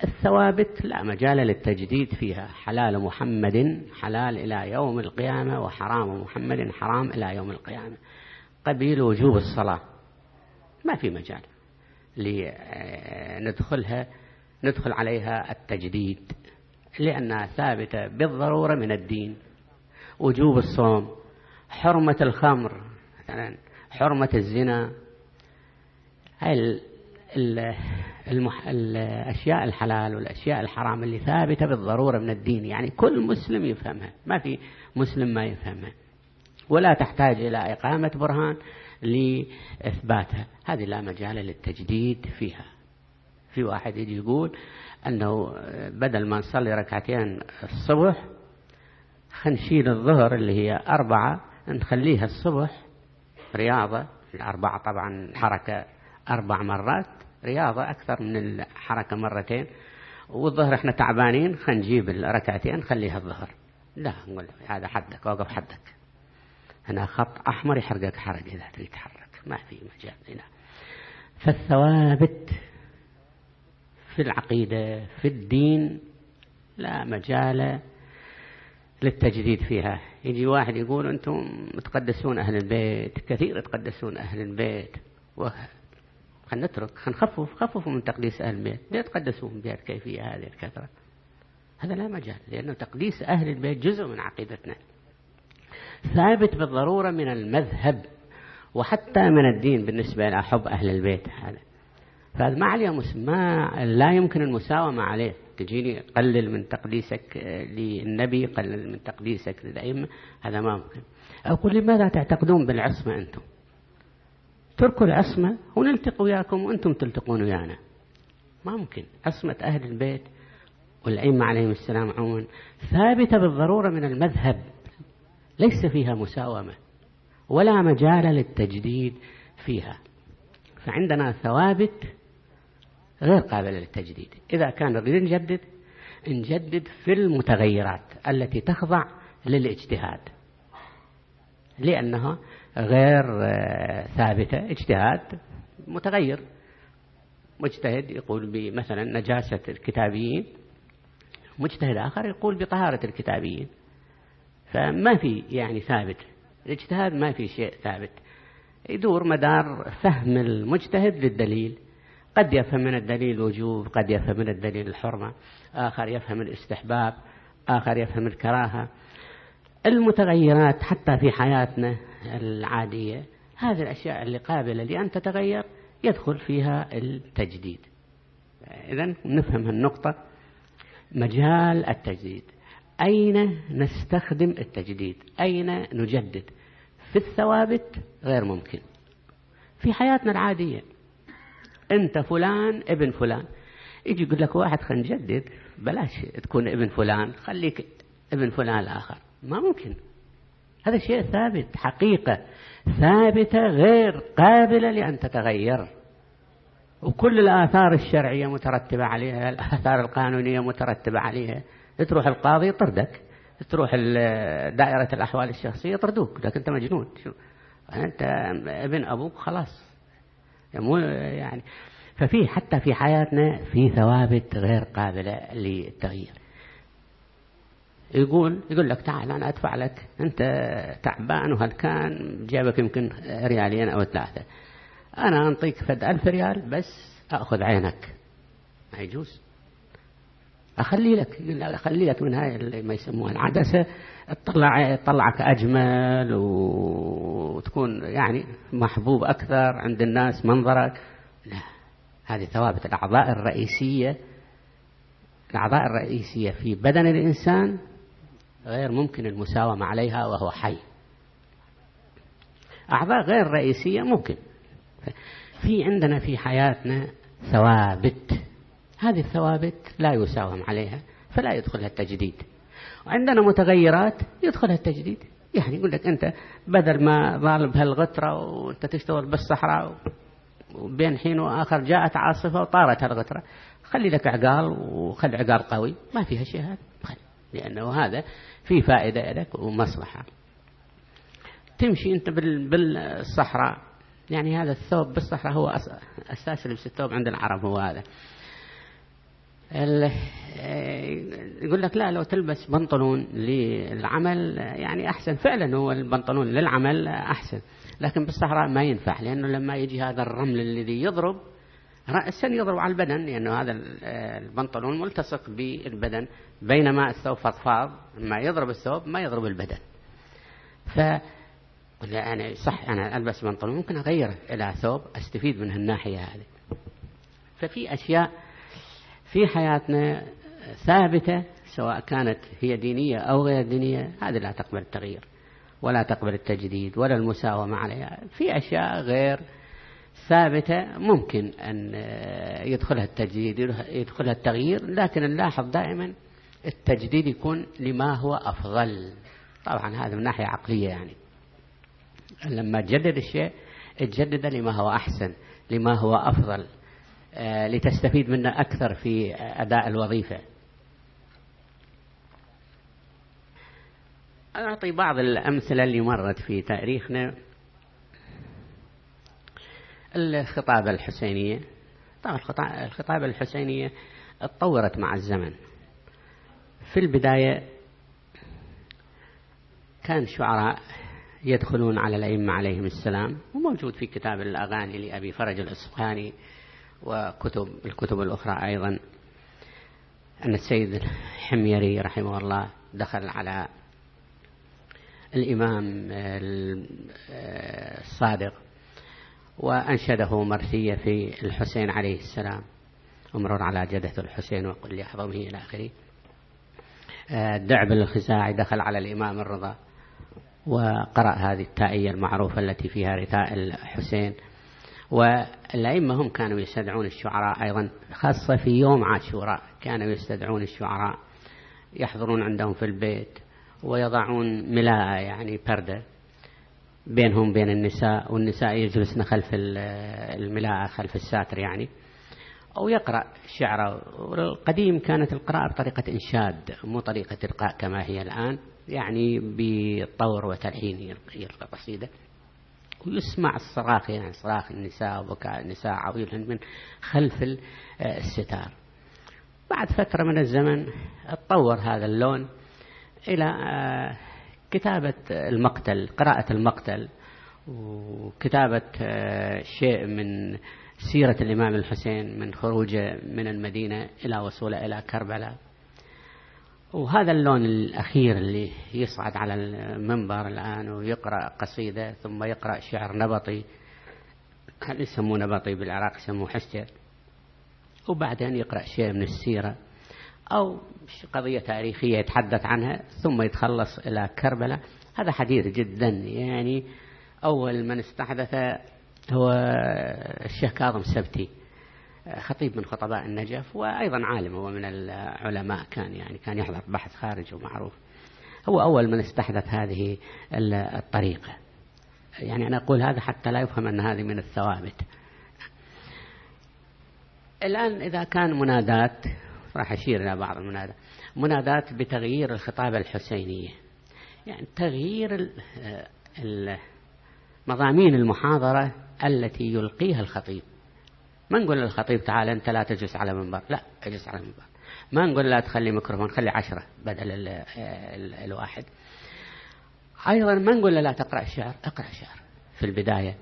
الثوابت. لا مجال للتجديد فيها. حلال محمد حلال إلى يوم القيامة وحرام محمد حرام إلى يوم القيامة. قبيل وجوب الصلاة. ما في مجال لندخلها ندخل عليها التجديد لأنها ثابتة بالضرورة من الدين. وجوب الصوم حرمة الخمر مثلا حرمة الزنا. هاي المح... الأشياء الحلال والأشياء الحرام اللي ثابتة بالضرورة من الدين. يعني كل مسلم يفهمها. ما في مسلم ما يفهمها. ولا تحتاج إلى إقامة برهان لإثباتها. هذه لا مجال للتجديد فيها. في واحد يجي يقول أنه بدل ما نصلي ركعتين الصبح خنشيل الظهر اللي هي أربعة نخليها الصبح رياضة. الأربعة طبعا حركة أربع مرات. رياضة أكثر من الحركة مرتين. والظهر إحنا تعبانين خلينا نجيب الركعتين خليها الظهر. لا نقول هذا حدك وقف حدك. هنا خط أحمر يحرقك حرق إذا تريد تحرك. ما في مجال هنا فالثوابت في العقيدة في الدين لا مجال للتجديد فيها. يجي واحد يقول أنتم تقدسون أهل البيت كثير تقدسون أهل البيت. خلينا نترك خلينا نخفف خففوا من تقديس أهل البيت. لا تقدسوهم بهذه الكيفية هذه الكثرة. هذا لا مجال لأنه تقديس أهل البيت جزء من عقيدتنا. ثابت بالضرورة من المذهب وحتى من الدين بالنسبة إلى حب أهل البيت هذا. فهذا ما عليه ما لا يمكن المساومة عليه. تجيني قلل من تقديسك للنبي قلل من تقديسك للأئمة هذا ما ممكن. أقول لماذا تعتقدون بالعصمة أنتم؟ تركوا العصمة ونلتقي وياكم وأنتم تلتقون ويانا. ما ممكن. عصمة أهل البيت والأئمة عليهم السلام عموما. ثابتة بالضرورة من المذهب. ليس فيها مساومة ولا مجال للتجديد فيها. فعندنا ثوابت غير قابلة للتجديد. إذا كان نريد نجدد نجدد في المتغيرات التي تخضع للاجتهاد. لأنها غير ثابتة. اجتهاد متغير. مجتهد يقول بمثلا نجاسة الكتابيين مجتهد آخر يقول بطهارة الكتابيين. فما في يعني ثابت. الاجتهاد ما في شيء ثابت. يدور مدار فهم المجتهد للدليل. قد يفهم من الدليل وجوب قد يفهم من الدليل الحرمة. آخر يفهم الاستحباب آخر يفهم الكراهة. المتغيرات حتى في حياتنا العادية هذه الأشياء اللي قابلة لأن تتغير يدخل فيها التجديد. إذا نفهم النقطة مجال التجديد. أين نستخدم التجديد؟ أين نجدد؟ في الثوابت غير ممكن. في حياتنا العادية. أنت فلان ابن فلان. يجي يقول لك واحد خلينا نجدد. بلاش تكون ابن فلان خليك ابن فلان الآخر. ما ممكن. هذا شيء ثابت حقيقة. ثابتة غير قابلة لأن تتغير. وكل الآثار الشرعية مترتبة عليها الآثار القانونية مترتبة عليها. تروح القاضي يطردك. تروح دائرة الأحوال الشخصية يطردوك. لكن أنت مجنون. شو؟ أنت ابن أبوك خلاص. مو يعني ففي حتى في حياتنا في ثوابت غير قابلة للتغيير يقول يقول لك تعال أنا أدفع لك أنت تعبان وهلكان جابك يمكن ريالين أو ثلاثة. أنا أنطيك فد ألف ريال بس أخذ عينك. ما يجوز. أخلي لك أخلي لك من هاي اللي ما يسموها العدسة. تطلع تطلعك أجمل وتكون يعني محبوب أكثر عند الناس منظرك. لا هذه ثوابت الأعضاء الرئيسية. الأعضاء الرئيسية في بدن الإنسان غير ممكن المساومة عليها وهو حي. أعضاء غير رئيسية ممكن. في عندنا في حياتنا ثوابت. هذه الثوابت لا يساوم عليها فلا يدخلها التجديد. وعندنا متغيرات يدخلها التجديد. يعني يقول لك أنت بدل ما ظال بهالغترة وأنت تشتغل بالصحراء وبين حين وآخر جاءت عاصفة وطارت هالغترة خلي لك عقال وخلي عقال قوي. ما فيها شيء هذا. لأنه هذا في فائدة لك ومصلحة. تمشي أنت بالصحراء. يعني هذا الثوب بالصحراء هو أساس لبس الثوب عند العرب هو هذا. يقول لك لا لو تلبس بنطلون للعمل يعني أحسن. فعلا هو البنطلون للعمل أحسن. لكن بالصحراء ما ينفع لأنه لما يجي هذا الرمل الذي يضرب رأسا يضرب على البدن لأنه هذا البنطلون ملتصق بالبدن. بينما الثوب فضفاض لما يضرب الثوب ما يضرب البدن. ف يعني صح أنا ألبس بنطلون ممكن أغيره إلى ثوب أستفيد من الناحية هذه. ففي أشياء في حياتنا ثابتة سواء كانت هي دينية أو غير دينية هذه لا تقبل التغيير ولا تقبل التجديد ولا المساومة عليها. في أشياء غير ثابتة ممكن أن يدخلها التجديد يدخلها التغيير لكن نلاحظ دائما التجديد يكون لما هو أفضل. طبعا هذا من ناحية عقلية يعني. لما تجدد الشيء تجدد لما هو أحسن لما هو أفضل آه، لتستفيد منه أكثر في أداء الوظيفة. أعطي بعض الأمثلة اللي مرت في تاريخنا. الخطابة الحسينية طبعا الخطابة الحسينية تطورت مع الزمن. في البداية كان شعراء يدخلون على الأئمة عليهم السلام وموجود في كتاب الأغاني لأبي فرج الإصفهاني وكتب الكتب الأخرى أيضا. أن السيد الحميري رحمه الله دخل على الإمام الصادق. وأنشده مرثية في الحسين عليه السلام. ومرر على جدة الحسين وقل يحظمه إلى آخره. الدعب الخزاعي دخل على الإمام الرضا وقرأ هذه التائية المعروفة التي فيها رثاء الحسين. والأئمة هم كانوا يستدعون الشعراء أيضا خاصة في يوم عاشوراء كانوا يستدعون الشعراء يحضرون عندهم في البيت ويضعون ملاءة يعني پردة بينهم بين النساء والنساء يجلسن خلف الملاءة خلف الساتر يعني. أو يقرأ شعره. والقديم كانت القراءة بطريقة إنشاد مو طريقة إلقاء كما هي الآن. يعني بطور وتلحين يلقى قصيدة. ويسمع الصراخ يعني صراخ النساء وبكاء النساء عويل من خلف الستار. بعد فترة من الزمن تطور هذا اللون إلى آه، كتابة المقتل قراءة المقتل وكتابة آه، شيء من سيرة الإمام الحسين من خروجه من المدينة إلى وصوله إلى كربلاء. وهذا اللون الأخير اللي يصعد على المنبر الآن ويقرأ قصيدة ثم يقرأ شعر نبطي هل يسموه نبطي بالعراق يسموه حسجة وبعدين يقرأ شيء من السيرة أو قضية تاريخية يتحدث عنها ثم يتخلص إلى كربلاء. هذا حديث جدا يعني أول من استحدث هو الشيخ كاظم السبتي خطيب من خطباء النجف وأيضا عالم هو من العلماء كان يعني كان يحضر بحث خارجي ومعروف. هو أول من استحدث هذه الطريقة. يعني أنا أقول هذا حتى لا يفهم أن هذه من الثوابت. الآن إذا كان منادات راح أشير إلى بعض المنادات منادات بتغيير الخطابة الحسينية. يعني تغيير مضامين المحاضرة التي يلقيها الخطيب. ما نقول للخطيب تعال أنت لا تجلس على منبر. لا اجلس على منبر. ما نقول لا تخلي ميكروفون خلي عشرة بدل ال ال الواحد. أيضا ما نقول لا تقرأ شعر اقرأ شعر. في البداية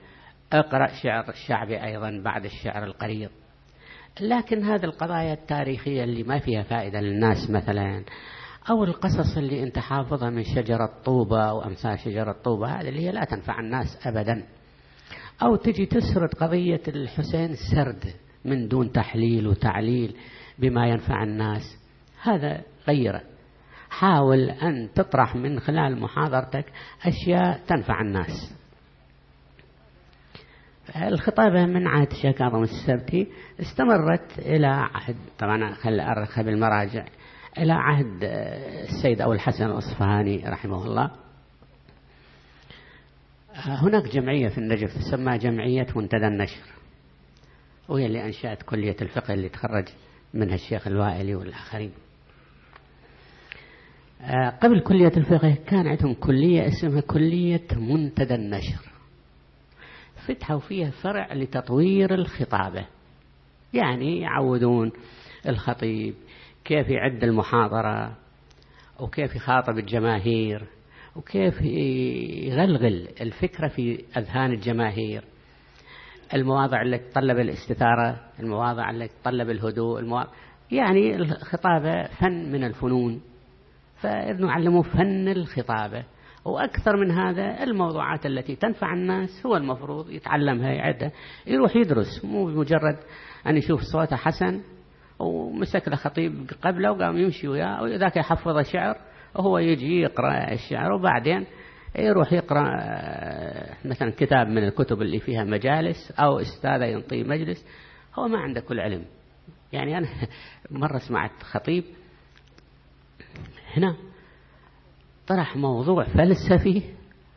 اقرأ شعر الشعبي أيضا بعد الشعر القريض لكن هذه القضايا التاريخية اللي ما فيها فائدة للناس مثلا أو القصص اللي أنت حافظها من شجرة طوبة أو أمثال شجرة طوبة هذه اللي هي لا تنفع الناس أبدا. أو تجي تسرد قضية الحسين سرد من دون تحليل وتعليل بما ينفع الناس. هذا غيره. حاول أن تطرح من خلال محاضرتك أشياء تنفع الناس. الخطابة من عهد الشيخ كاظم السبتي استمرت إلى عهد طبعا خل أرخى بالمراجع إلى عهد السيد أبو الحسن الأصفهاني رحمه الله. هناك جمعية في النجف تسمى جمعية منتدى النشر وهي اللي أنشأت كلية الفقه اللي تخرج منها الشيخ الوائلي والآخرين. قبل كلية الفقه كان عندهم كلية اسمها كلية منتدى النشر. فتحوا فيها فرع لتطوير الخطابة. يعني يعودون الخطيب كيف يعد المحاضرة وكيف يخاطب الجماهير وكيف يغلغل الفكرة في أذهان الجماهير. المواضع التي تطلب الاستثارة المواضع التي تطلب الهدوء المواضع يعني الخطابة فن من الفنون. فنعلمه فن الخطابة. وأكثر من هذا الموضوعات التي تنفع الناس هو المفروض يتعلمها يعدها يروح يدرس. مو بمجرد أن يشوف صوته حسن ومسك له خطيب قبله وقام يمشي وياه وذاك يحفظ شعر وهو يجي يقرأ الشعر. وبعدين يروح يقرأ آه، مثلا كتاب من الكتب اللي فيها مجالس أو أستاذ ينطي مجلس. هو ما عنده كل علم. يعني أنا [LAUGHS] مرة سمعت خطيب هنا طرح موضوع فلسفي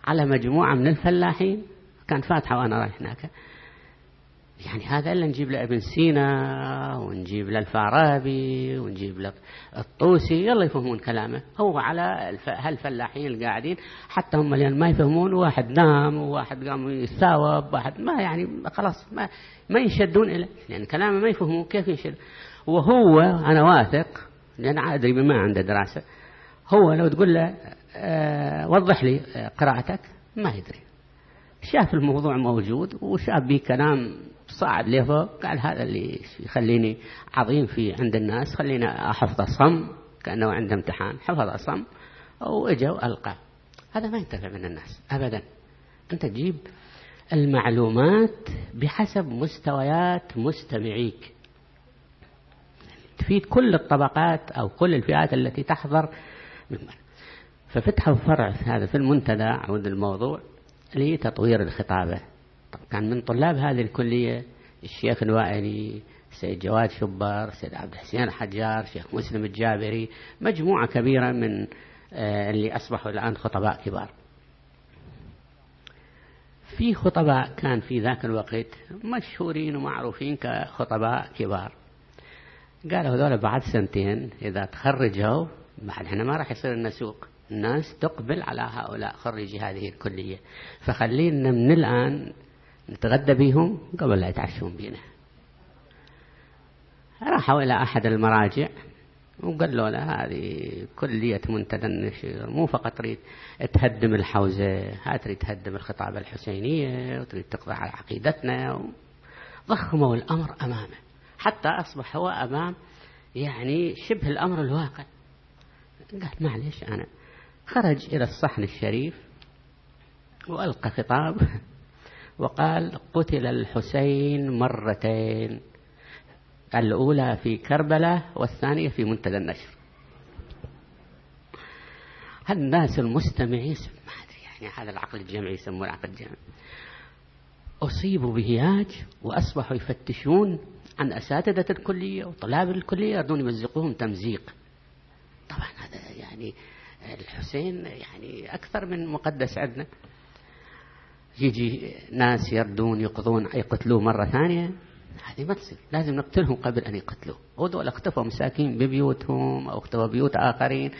على مجموعة من الفلاحين. كان فاتحة وأنا رايح هناك. يعني هذا إلا نجيب له ابن سينا ونجيب له الفارابي ونجيب له الطوسي يلا يفهمون كلامه. هو على هالفلاحين القاعدين حتى هم اللي ما يفهمون. واحد نام وواحد قام يتثاوب واحد ما يعني خلاص ما ما ينشدون إليه. لأن كلامه ما يفهمون كيف ينشد وهو أنا واثق لأن أدري بما عنده دراسة هو لو تقول له وضح لي قراءتك؟ ما يدري. شاف الموضوع موجود وشاف به كلام صعد له قال هذا اللي يخليني عظيم في عند الناس خليني أحفظ صم كأنه عنده امتحان حفظ صم وإجا وألقى هذا ما ينتفع من الناس أبدا. أنت تجيب المعلومات بحسب مستويات مستمعيك. تفيد كل الطبقات أو كل الفئات التي تحضر ففتحوا فرع هذا في المنتدى عود الموضوع لتطوير الخطابة. كان من طلاب هذه الكلية الشيخ الوائلي سيد جواد شبر سيد عبد الحسين الحجار شيخ مسلم الجابري مجموعة كبيرة من آه، اللي أصبحوا الآن خطباء كبار. في خطباء كان في ذاك الوقت مشهورين ومعروفين كخطباء كبار. قالوا هذول بعد سنتين إذا تخرجوا بعد إحنا ما راح يصير لنا سوق. الناس تقبل على هؤلاء خريجي هذه الكلية. فخلينا من الآن نتغدى بهم قبل لا يتعشون بينا راحوا إلى أحد المراجع وقالوا له هذه كلية منتدى النشر مو فقط تريد تهدم الحوزة ها تريد تهدم الخطابة الحسينية وتريد تقضي على عقيدتنا ضخموا الأمر أمامه. حتى أصبح هو أمام يعني شبه الأمر الواقع. قال معلش أنا خرج إلى الصحن الشريف وألقى خطاب وقال قتل الحسين مرتين الأولى في كربلاء والثانية في منتدى النشر. الناس المستمعين ما أدري يعني هذا العقل الجمعي يسموه العقل الجمعي أصيبوا بهياج وأصبحوا يفتشون عن أساتذة الكلية وطلاب الكلية يردون يمزقوهم تمزيق. طبعا هذا يعني الحسين يعني أكثر من مقدس عندنا. يجي ناس يردون يقضون يقتلوه مرة ثانية هذه ما تصير لازم نقتلهم قبل أن يقتلوه. وذول اختفوا مساكين ببيوتهم أو اختفوا بيوت آخرين.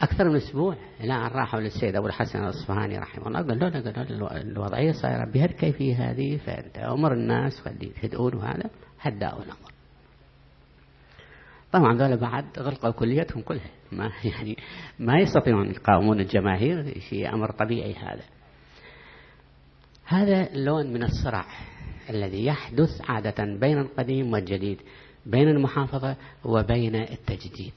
أكثر من أسبوع. إلى أن راحوا للسيد أبو الحسن الأصفهاني رحمه الله. قال له قال الوضعية صايرة بهالكيفية هذه فأنت أمر الناس خلي يهدؤون وهذا هدأوا الأمر. طبعا ذولا بعد غلقوا كليتهم كلها. ما [LAUGHS] يعني ما يستطيعون يقاومون الجماهير شيء أمر طبيعي هذا. هذا لون من الصراع الذي يحدث عادة بين القديم والجديد بين المحافظة وبين التجديد.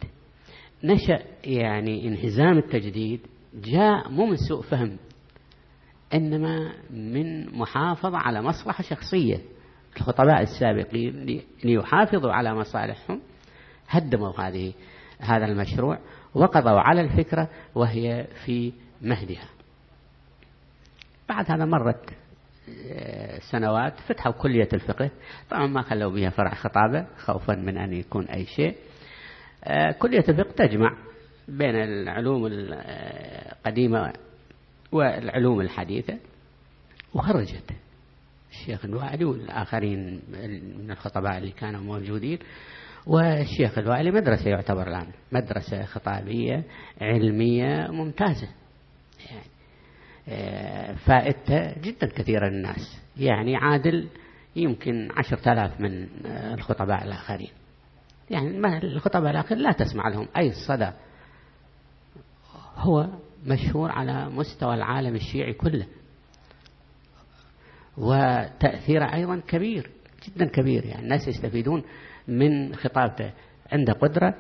نشأ يعني انهزام التجديد جاء مو من سوء فهم إنما من محافظة على مصلحة شخصية. الخطباء السابقين ليحافظوا على مصالحهم هدموا هذه هذا المشروع وقضوا على الفكرة وهي في مهدها. بعد هذا مرت آه، سنوات فتحوا كلية الفقه. طبعا ما خلوا بها فرع خطابة خوفا من أن يكون أي شيء. آه، كلية الفقه تجمع بين العلوم القديمة والعلوم الحديثة وخرجت. الشيخ الوالي والآخرين من الخطباء اللي كانوا موجودين والشيخ الوالي مدرسة يعتبر الآن مدرسة خطابية علمية ممتازة. يعني آه، فائدته جدا كثيرة للناس يعني عادل يمكن عشرة آلاف من الخطباء الآخرين. يعني الخطباء الآخرين لا تسمع لهم. أي صدى. هو مشهور على مستوى العالم الشيعي كله. وتأثيره أيضا كبير جدا كبير. يعني الناس يستفيدون من خطابته عنده قدرة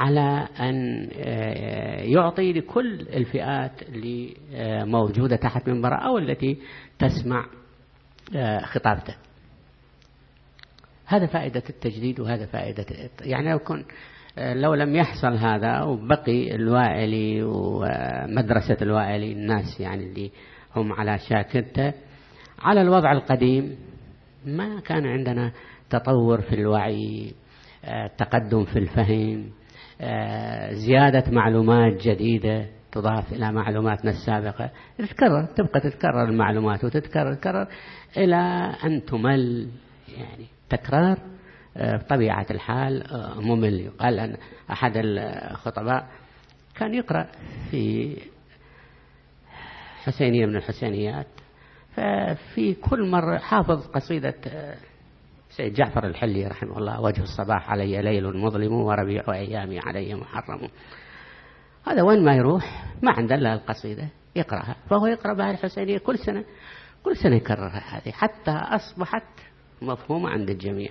على أن آه، يعطي لكل الفئات اللي آه، موجودة تحت منبره أو التي تسمع آه، خطابته. هذا فائدة التجديد وهذا فائدة يعني لو كن لو لم يحصل هذا وبقي الوائلي ومدرسة الوائلي الناس يعني اللي هم على شاكلته على الوضع القديم ما كان عندنا تطور في الوعي تقدم في الفهم زيادة معلومات جديدة تضاف إلى معلوماتنا السابقة. تتكرر تبقى تتكرر المعلومات وتتكرر تتكرر إلى أن تمل يعني تكرار بطبيعة الحال ممل. يقال أن أحد الخطباء كان يقرأ في حسينية من الحسينيات ففي كل مرة حافظ قصيدة سيد جعفر الحلي رحمه الله وجه الصباح علي ليل مظلم وربيع أيامي علي محرم. هذا وين ما يروح ما عنده إلا القصيدة يقرأها. فهو يقرأ بها الحسينية كل سنة كل سنة يكررها هذه حتى أصبحت مفهومة عند الجميع.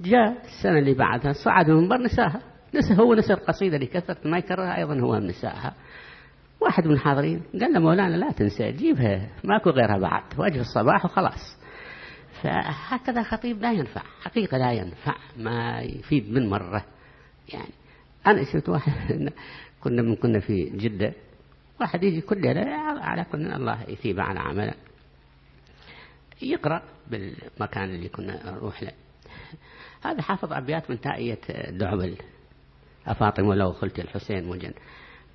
جاء السنة اللي بعدها صعد من المنبر نساها. نسى هو نسى القصيدة اللي كثرت ما يكررها أيضا هو نساها. واحد من الحاضرين قال له مولانا لا تنسى جيبها ماكو غيرها بعد وجه الصباح وخلاص. فهكذا خطيب لا ينفع حقيقة لا ينفع ما يفيد من مرة. يعني أنا شفت واحد [LAUGHS] كنا من كنا في جدة واحد يجي كل ليلة على كل الله يثيب على عمله. يقرأ بالمكان اللي كنا نروح له. هذا حافظ أبيات من تائية دعبل أفاطمة لو خلت الحسين مجن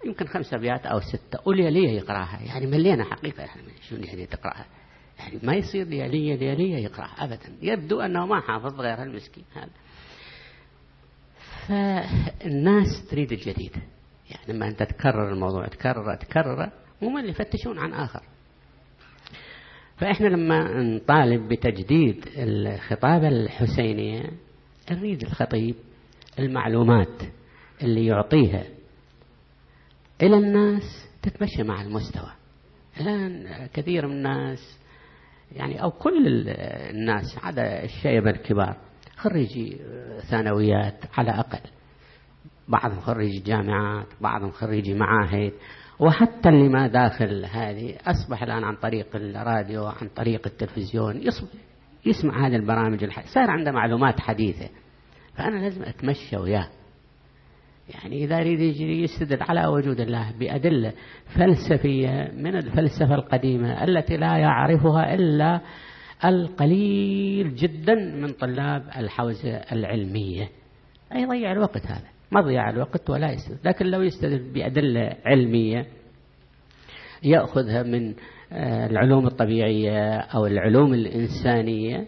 يمكن خمس أبيات أو ستة. وليلية يقرأها. يعني ملينا حقيقة. يعني شو يعني تقرأها؟ يعني ما يصير ليالية ليالية يقرأ أبدا. يبدو أنه ما حافظ غير المسكين هذا. فالناس تريد الجديد. يعني لما أنت تكرر الموضوع تكرر تكرر ممل يفتشون عن آخر. فإحنا لما نطالب بتجديد الخطابة الحسينية نريد الخطيب المعلومات اللي يعطيها إلى الناس تتمشى مع المستوى. الآن كثير من الناس يعني أو كل الناس عدا الشيبة الكبار خريجي ثانويات على أقل. بعضهم خريجي جامعات بعضهم خريجي معاهد. وحتى اللي ما داخل هذه أصبح الآن عن طريق الراديو عن طريق التلفزيون يسمع هذه البرامج الحديثة صار عنده معلومات حديثة. فأنا لازم أتمشى وياه. يعني إذا يريد يستدل على وجود الله بأدلة فلسفية من الفلسفة القديمة التي لا يعرفها إلا القليل جدا من طلاب الحوزة العلمية. أي يضيع الوقت هذا. مضيع الوقت ولا يستدل. لكن لو يستدل بأدلة علمية يأخذها من آه، العلوم الطبيعية أو العلوم الإنسانية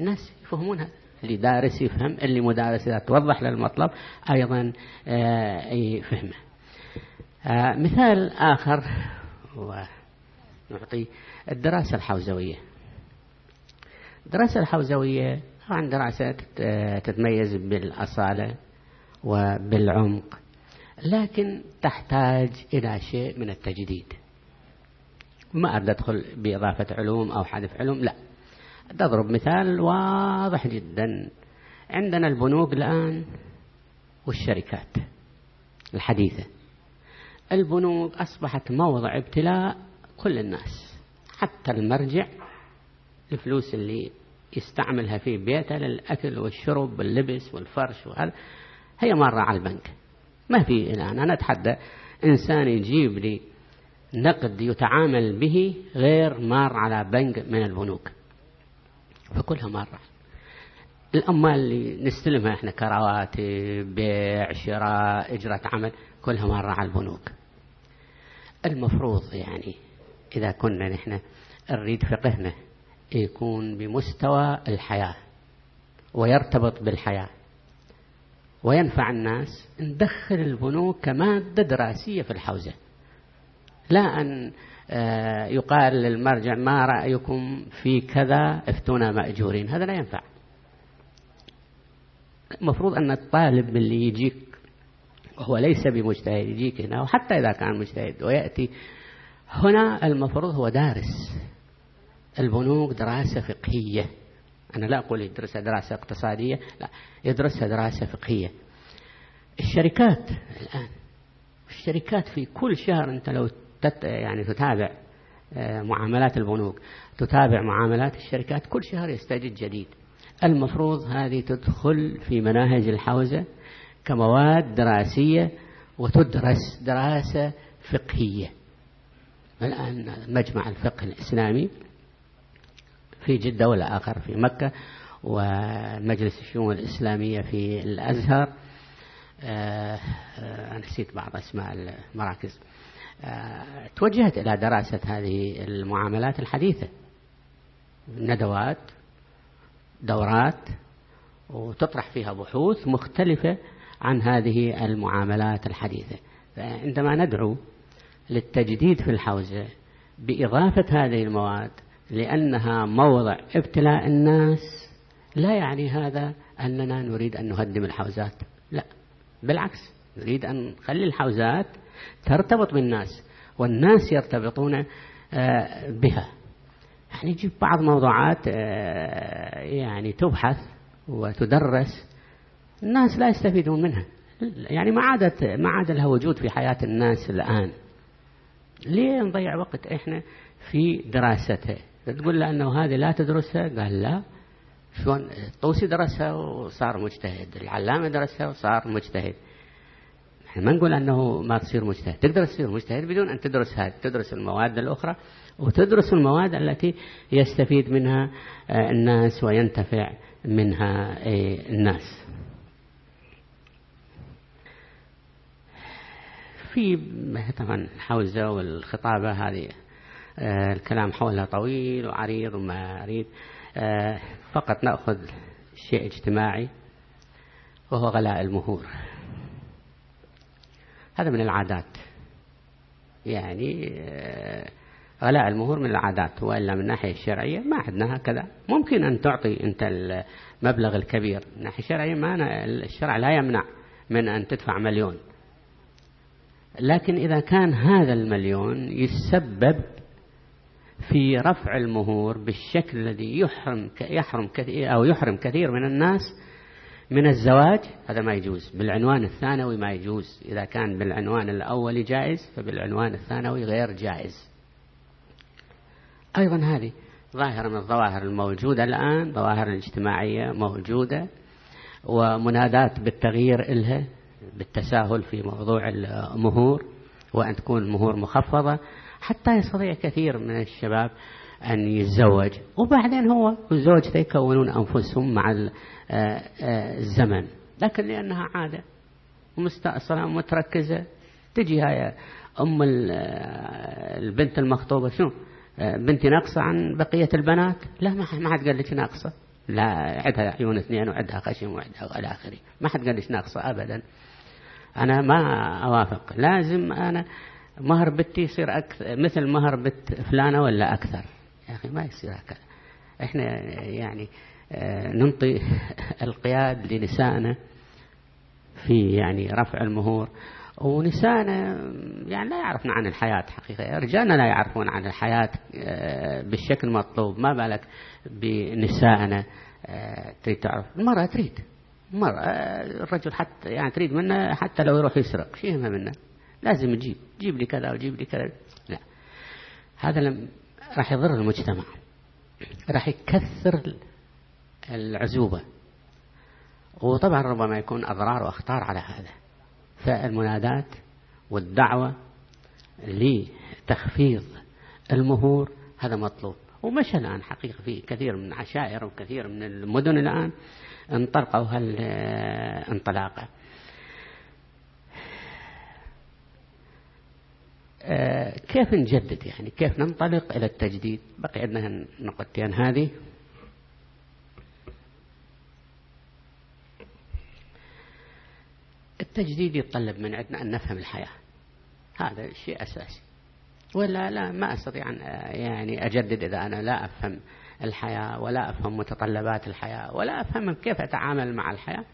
الناس يفهمونها. اللي دارس يفهم اللي مدارس إذا توضح له المطلب أيضا آه، يفهمه آه، مثال آخر ونعطي الدراسة الحوزوية. الدراسة الحوزوية طبعا دراسة تتميز بالأصالة وبالعمق لكن تحتاج إلى شيء من التجديد. ما أريد أدخل بإضافة علوم أو حذف علوم لا. تضرب مثال واضح جدا. عندنا البنوك الآن والشركات الحديثة. البنوك أصبحت موضع ابتلاء كل الناس حتى المرجع الفلوس اللي يستعملها في بيته للأكل والشرب واللبس والفرش وهذا هي مرة على البنك. ما في الآن. أنا أتحدى إنسان يجيب لي نقد يتعامل به غير مار على بنك من البنوك. فكلها مرة. الأموال اللي نستلمها إحنا كرواتب بيع شراء إجرة عمل كلها مرة على البنوك. المفروض يعني إذا كنا نحن نريد فقهنا يكون بمستوى الحياة ويرتبط بالحياة. وينفع الناس ندخل البنوك كمادة دراسية في الحوزة. لا أن يقال للمرجع ما رأيكم في كذا افتونا مأجورين؟ هذا لا ينفع. المفروض أن الطالب اللي يجيك وهو ليس بمجتهد يجيك هنا وحتى إذا كان مجتهد ويأتي. هنا المفروض هو دارس البنوك دراسة فقهية. أنا لا أقول يدرسها دراسة اقتصادية لا يدرسها دراسة فقهية. الشركات الآن الشركات في كل شهر أنت لو يعني تتابع آه، معاملات البنوك تتابع معاملات الشركات كل شهر يستجد جديد. المفروض هذه تدخل في مناهج الحوزة كمواد دراسية وتدرس دراسة فقهية. الآن مجمع الفقه الإسلامي في جدة والآخر في مكة ومجلس الشؤون الإسلامية في الأزهر. آه، أنا نسيت بعض أسماء المراكز. آه، توجهت إلى دراسة هذه المعاملات الحديثة. ندوات دورات وتطرح فيها بحوث مختلفة عن هذه المعاملات الحديثة. فعندما ندعو للتجديد في الحوزة بإضافة هذه المواد لأنها موضع ابتلاء الناس لا يعني هذا أننا نريد أن نهدم الحوزات. لا بالعكس نريد أن نخلي الحوزات ترتبط بالناس والناس يرتبطون آه، بها. يعني نجيب بعض موضوعات آه، يعني تبحث وتدرس الناس لا يستفيدون منها. يعني ما عادت ما عاد لها وجود في حياة الناس الآن. ليه نضيع وقت إحنا في دراستها؟ تقول له أنه هذه لا تدرسها؟ قال لا. شلون؟ الطوسي درسها وصار مجتهد. العلامة درسها وصار مجتهد. ما نقول أنه ما تصير مجتهد. تقدر تصير مجتهد بدون أن تدرس هذه تدرس المواد الأخرى وتدرس المواد التي يستفيد منها آه، الناس وينتفع منها آه، الناس. في طبعا الحوزة والخطابة هذه آه، الكلام حولها طويل وعريض وما أريد فقط نأخذ شيء اجتماعي وهو غلاء المهور. هذا من العادات. يعني آه، غلاء المهور من العادات وإلا من الناحية الشرعية ما عندنا هكذا. ممكن أن تعطي أنت المبلغ الكبير من الناحية الشرعية ما الشرع لا يمنع من أن تدفع مليون. لكن إذا كان هذا المليون يسبب في رفع المهور بالشكل الذي يحرم يحرم كثير أو يحرم كثير من الناس من الزواج هذا ما يجوز. بالعنوان الثانوي ما يجوز. إذا كان بالعنوان الأول جائز فبالعنوان الثانوي غير جائز. أيضا هذه ظاهرة من الظواهر الموجودة الآن ظواهر الاجتماعية موجودة ومنادات بالتغيير إلها بالتساهل في موضوع المهور وأن تكون المهور مخفضة. حتى يستطيع كثير من الشباب أن يتزوج. وبعدين هو وزوجته يكونون أنفسهم مع آه، آه، الزمن. لكن لأنها عادة ومستأصلة ومتركزة. تجي هاي أم البنت المخطوبة. شو بنتي ناقصة عن بقية البنات؟ لا ما حد قال لك ناقصة. لا عندها عيون اثنين وعندها خشم وعندها إلى آخره. ما حد قال لك ناقصة أبدا. أنا ما أوافق. لازم أنا مهر بنتي يصير أكثر مثل مهر بنت فلانة ولا أكثر. يا أخي ما يصير هكذا. إحنا يعني آه، ننطي [LAUGHS] القياد لنسائنا في يعني رفع المهور. ونسائنا يعني لا يعرفن عن الحياة حقيقة. رجالنا لا يعرفون عن الحياة آه، بالشكل المطلوب ما بالك بنسائنا آه، تريد تعرف؟ المرأة تريد. المرأة الرجل حتى يعني تريد منه حتى لو يروح يسرق. شيء منه. لازم تجيب جيب لي كذا وجيب لي كذا. لا. هذا لم راح يضر المجتمع. راح يكثر العزوبة. وطبعا ربما يكون أضرار وأخطار على هذا. فالمنادات والدعوة لتخفيض المهور هذا مطلوب. ومشى الآن حقيقة في كثير من عشائر وكثير من المدن الآن انطلقوا هالانطلاقة آه، كيف نجدد يعني؟ كيف ننطلق إلى التجديد؟ بقي عندنا النقطتين هذه التجديد يتطلب من عندنا أن نفهم الحياة. هذا شيء أساسي. ولا لا ما أستطيع أن يعني أجدد إذا أنا لا أفهم الحياة ولا أفهم متطلبات الحياة ولا أفهم كيف أتعامل مع الحياة.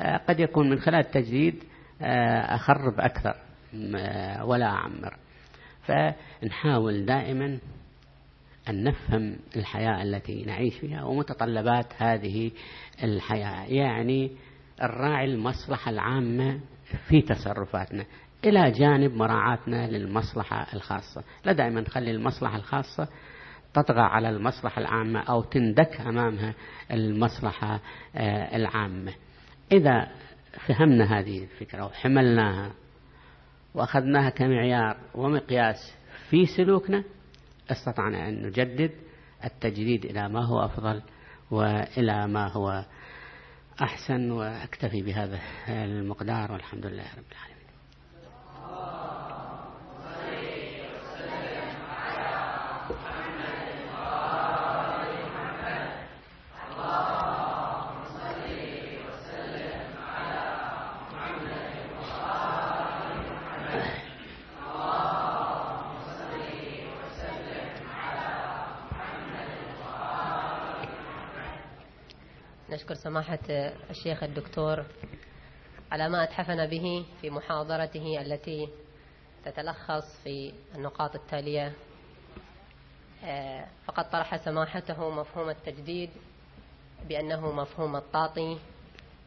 آه، قد يكون من خلال التجديد آه، أخرب أكثر. ولا أعمر فنحاول دائما أن نفهم الحياة التي نعيش فيها ومتطلبات هذه الحياة يعني الراعي المصلحة العامة في تصرفاتنا إلى جانب مراعاتنا للمصلحة الخاصة. لا دائما نخلي المصلحة الخاصة تطغى على المصلحة العامة أو تندك أمامها المصلحة آه، العامة. إذا فهمنا هذه الفكرة وحملناها وأخذناها كمعيار ومقياس في سلوكنا استطعنا أن نجدد التجديد إلى ما هو أفضل وإلى ما هو أحسن وأكتفي بهذا المقدار والحمد لله رب العالمين نشكر سماحة الشيخ الدكتور على ما أتحفنا به في محاضرته التي تتلخص في النقاط التالية. آه، فقد طرح سماحته مفهوم التجديد بأنه مفهوم التعطي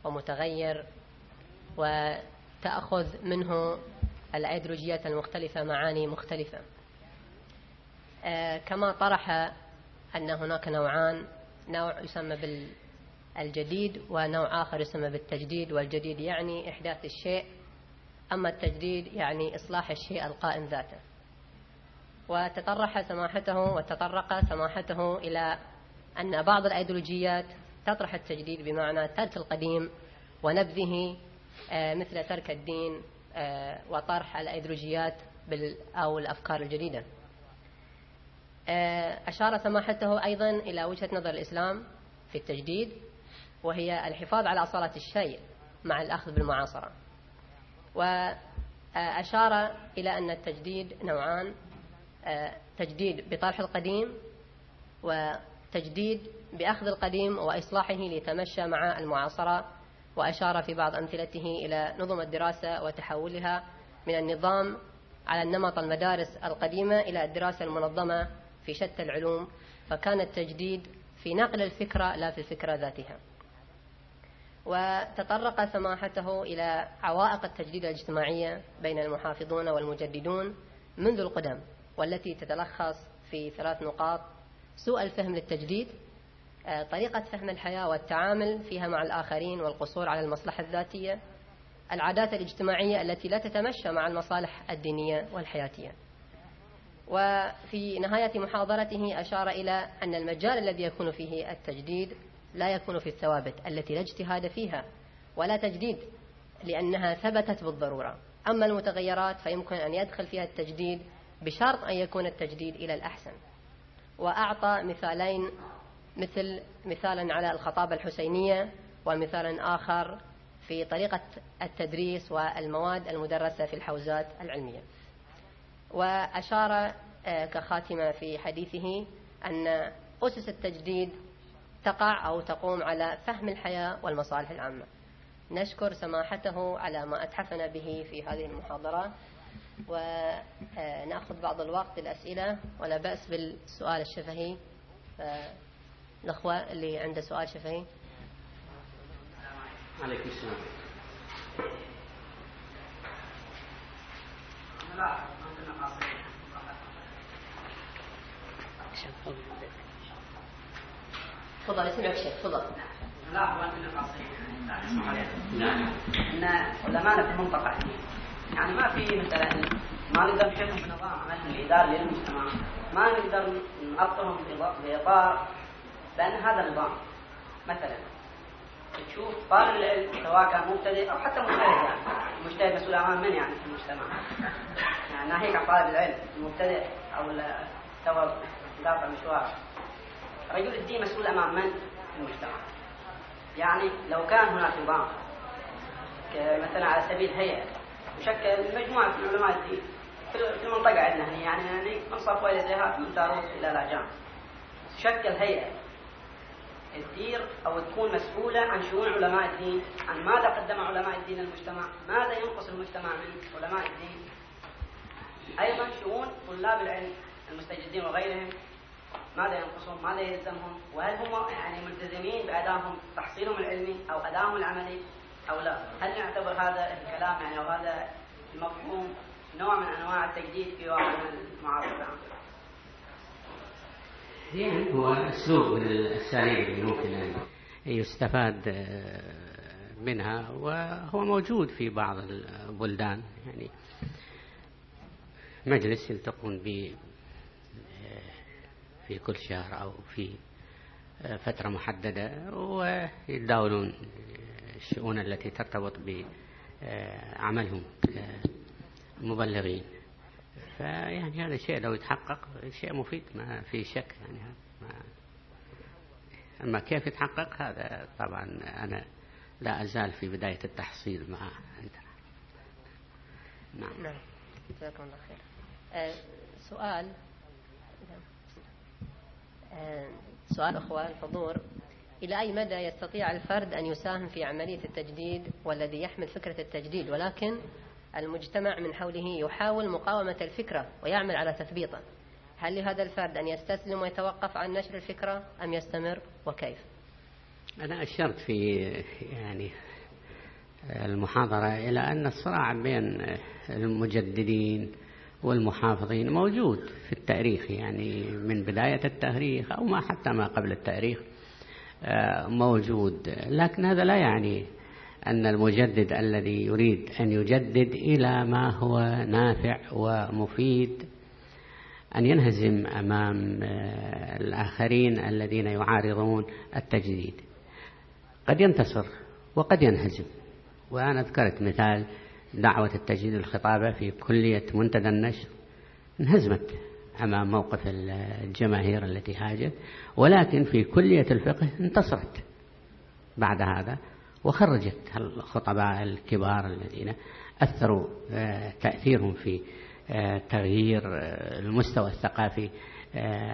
ومتغير وتأخذ منه الأيديولوجيات المختلفة معاني مختلفة. آه، كما طرح أن هناك نوعان نوع يسمى بال الجديد ونوع آخر يسمى بالتجديد والجديد يعني إحداث الشيء أما التجديد يعني إصلاح الشيء القائم ذاته. وتطرح سماحته وتطرق سماحته إلى أن بعض الأيديولوجيات تطرح التجديد بمعنى ترك القديم ونبذه آه، مثل ترك الدين آه، وطرح الأيديولوجيات أو الأفكار الجديدة. آه، أشار سماحته أيضا إلى وجهة نظر الإسلام في التجديد وهي الحفاظ على أصالة الشيء مع الأخذ بالمعاصرة. وأشار إلى أن التجديد نوعان تجديد بطرح القديم وتجديد بأخذ القديم وإصلاحه ليتمشى مع المعاصرة. وأشار في بعض أمثلته إلى نظم الدراسة وتحولها من النظام على النمط المدارس القديمة إلى الدراسة المنظمة في شتى العلوم. فكان التجديد في نقل الفكرة لا في الفكرة ذاتها. وتطرق سماحته إلى عوائق التجديد الاجتماعية بين المحافظون والمجددون منذ القدم والتي تتلخص في ثلاث نقاط. سوء الفهم للتجديد آه، طريقة فهم الحياة والتعامل فيها مع الآخرين والقصور على المصلحة الذاتية العادات الاجتماعية التي لا تتمشى مع المصالح الدينية والحياتية. وفي نهاية محاضرته أشار إلى أن المجال الذي يكون فيه التجديد لا يكون في الثوابت التي لا اجتهاد فيها ولا تجديد لأنها ثبتت بالضرورة. أما المتغيرات فيمكن أن يدخل فيها التجديد بشرط أن يكون التجديد إلى الأحسن. وأعطى مثالين مثل مثالا على الخطابة الحسينية ومثالا آخر في طريقة التدريس والمواد المدرسة في الحوزات العلمية. وأشار آه، كخاتمة في حديثه أن أسس التجديد تقع أو تقوم على فهم الحياة والمصالح العامة. نشكر سماحته على ما أتحفنا به في هذه المحاضرة ونأخذ بعض الوقت للأسئلة ولا بأس بالسؤال الشفهي. الأخوة اللي عنده سؤال شفهي. عليكم السلام. تفضل اسمعك شيخ تفضل. لا هو نعم ان علماءنا في المنطقة يعني ما في مثلا ما نقدر نحطهم في نظام الاداري للمجتمع ما نقدر نحطهم في اطار لأن هذا نظام مثلا تشوف طالب العلم سواء كان مبتدئ أو حتى مجتهد يعني المجتهد مسؤول امام من يعني في المجتمع؟ يعني ناهيك عن طالب العلم المبتدئ أو تو قاطع مشوار. رجل الدين مسؤول أمام من؟ المجتمع. يعني لو كان هناك نظام مثلا على سبيل هيئة مشكل مجموعة من علماء الدين في المنطقة عندنا يعني يعني من صفوة إلى زيهات من تاروس إلى لاجان. تشكل هيئة تدير أو تكون مسؤولة عن شؤون علماء الدين عن ماذا قدم علماء الدين للمجتمع ماذا ينقص المجتمع من علماء الدين. أيضا شؤون طلاب العلم المستجدين وغيرهم ماذا ينقصهم ماذا يلزمهم؟ وهل هم يعني ملتزمين بأدائهم تحصيلهم العلمي أو أدائهم العملي أو لا؟ هل نعتبر هذا الكلام يعني أو هذا المفهوم نوع من أنواع التجديد في واقع المعارضة؟ يعني هو أسلوب من الأساليب اللي ممكن أن يستفاد منها وهو موجود في بعض البلدان. يعني مجلس يلتقون به في كل شهر أو في فترة محددة ويتداولون الشؤون التي ترتبط بعملهم كمبلغين فيعني هذا الشيء لو يتحقق شيء مفيد ما في شك يعني ما. أما كيف يتحقق هذا طبعا أنا لا أزال في بداية التحصيل مع نعم. نعم. جزاكم الله خير. سؤال. سؤال أخوة الحضور إلى أي مدى يستطيع الفرد أن يساهم في عملية التجديد والذي يحمل فكرة التجديد؟ ولكن المجتمع من حوله يحاول مقاومة الفكرة ويعمل على تثبيطه. هل لهذا الفرد أن يستسلم ويتوقف عن نشر الفكرة أم يستمر؟ وكيف؟ أنا أشرت في يعني المحاضرة إلى أن الصراع بين المجددين والمحافظين موجود في التاريخ يعني من بداية التاريخ أو ما حتى ما قبل التاريخ آه، موجود. لكن هذا لا يعني أن المجدد الذي يريد أن يجدد إلى ما هو نافع ومفيد أن ينهزم أمام آه، الآخرين الذين يعارضون التجديد. قد ينتصر وقد ينهزم وأنا ذكرت مثال دعوة التجديد الخطابة في كلية منتدى النشر انهزمت أمام موقف الجماهير التي هاجت ولكن في كلية الفقه انتصرت بعد هذا وخرجت الخطباء الكبار الذين أثروا آه، تأثيرهم في آه، تغيير آه، المستوى الثقافي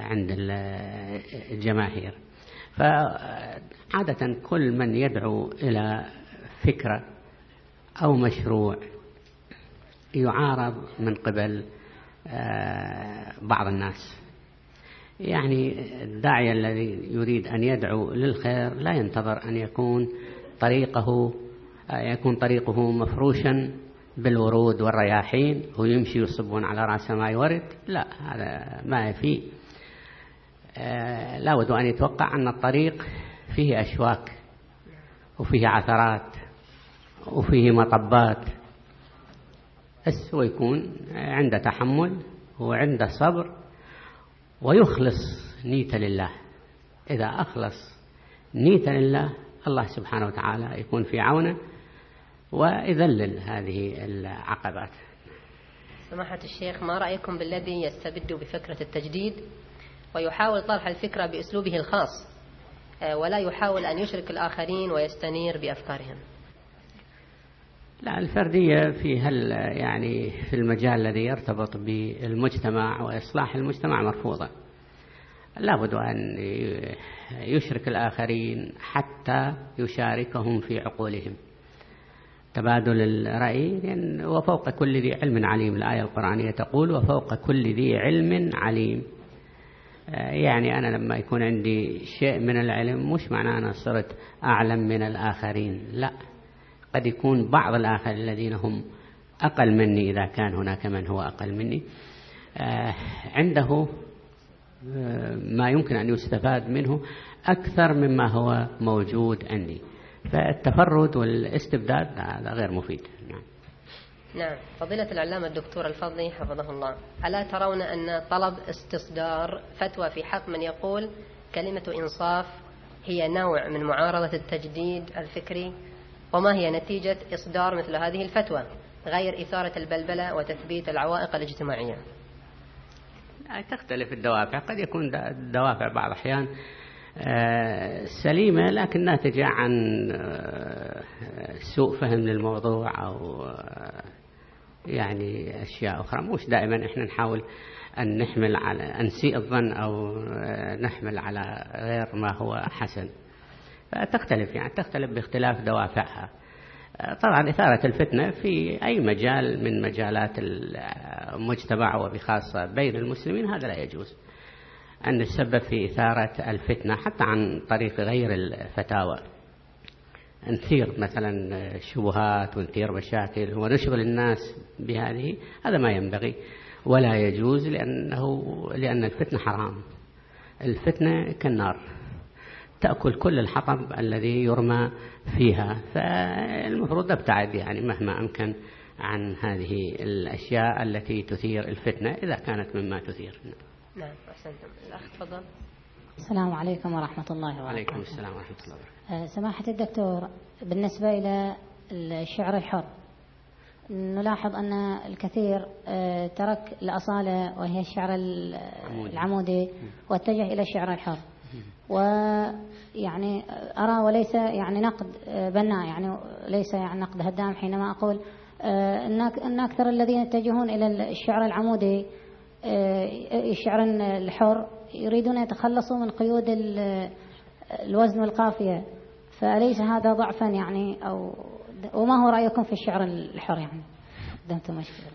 عند الجماهير. فعادة كل من يدعو إلى فكرة أو مشروع يعارض من قبل بعض الناس. يعني الداعية الذي يريد أن يدعو للخير لا ينتظر أن يكون طريقه يكون طريقه مفروشا بالورود والرياحين ويمشي يصبون على رأسه ما يورد. لا هذا ما يفي لا بد أن يتوقع أن الطريق فيه أشواك وفيه عثرات. وفيه مطبات. بس هو يكون عنده تحمل وعنده صبر ويخلص نيته لله. إذا أخلص نيته لله الله سبحانه وتعالى يكون في عونه ويذلل هذه العقبات. سماحة الشيخ ما رأيكم بالذي يستبد بفكرة التجديد؟ ويحاول طرح الفكرة بأسلوبه الخاص آه، ولا يحاول أن يشرك الآخرين ويستنير بأفكارهم. لا الفردية في هل يعني في المجال الذي يرتبط بالمجتمع وإصلاح المجتمع مرفوضة. لابد أن يشرك الآخرين حتى يشاركهم في عقولهم. تبادل الرأي وفوق كل ذي علم عليم الآية القرآنية تقول وفوق كل ذي علم عليم. يعني أنا لما يكون عندي شيء من العلم مش معناه أنا صرت أعلم من الآخرين لا. قد يكون بعض الآخرين الذين هم أقل مني إذا كان هناك من هو أقل مني. آه، عنده آه، ما يمكن أن يستفاد منه أكثر مما هو موجود عندي. فالتفرد والاستبداد هذا غير مفيد. نعم. نعم. فضيلة العلامة الدكتور الفضلي حفظه الله. ألا ترون أن طلب استصدار فتوى في حق من يقول كلمة إنصاف هي نوع من معارضة التجديد الفكري؟ وما هي نتيجة إصدار مثل هذه الفتوى؟ غير إثارة البلبلة وتثبيت العوائق الاجتماعية. تختلف الدوافع. قد يكون الدوافع بعض الأحيان آه، سليمة لكن ناتجة عن آه، سوء فهم للموضوع أو آه، يعني أشياء أخرى. مش دائما إحنا نحاول أن نحمل على أن نسيء الظن أو نحمل على غير ما هو حسن. فتختلف يعني تختلف باختلاف دوافعها. طبعا إثارة الفتنة في أي مجال من مجالات المجتمع وبخاصة بين المسلمين هذا لا يجوز. أن نتسبب في إثارة الفتنة حتى عن طريق غير الفتاوى. نثير مثلا شبهات ونثير مشاكل ونشغل الناس بهذه هذا ما ينبغي. ولا يجوز لأنه لأن الفتنة حرام. الفتنة كالنار. تأكل كل الحطب الذي يرمى فيها. فالمفروض نبتعد يعني مهما أمكن عن هذه الأشياء التي تثير الفتنة إذا كانت مما تثير. نعم أحسنتم. الأخ تفضل. السلام عليكم ورحمة الله وبركاته. وعليكم السلام ورحمة الله وبركاته. آه، سماحة الدكتور بالنسبة إلى الشعر الحر نلاحظ أن الكثير آه، ترك الأصالة وهي الشعر العمودي واتجه إلى الشعر الحر. ويعني أرى وليس يعني نقد آه، بناء يعني ليس يعني نقد هدام حينما أقول أن أكثر الذين يتجهون إلى الشعر العمودي الشعر الحر يريدون يتخلصوا من قيود الوزن والقافية. فأليس هذا ضعفا يعني؟ أو وما هو رأيكم في الشعر الحر يعني؟ قدمتم مشكلة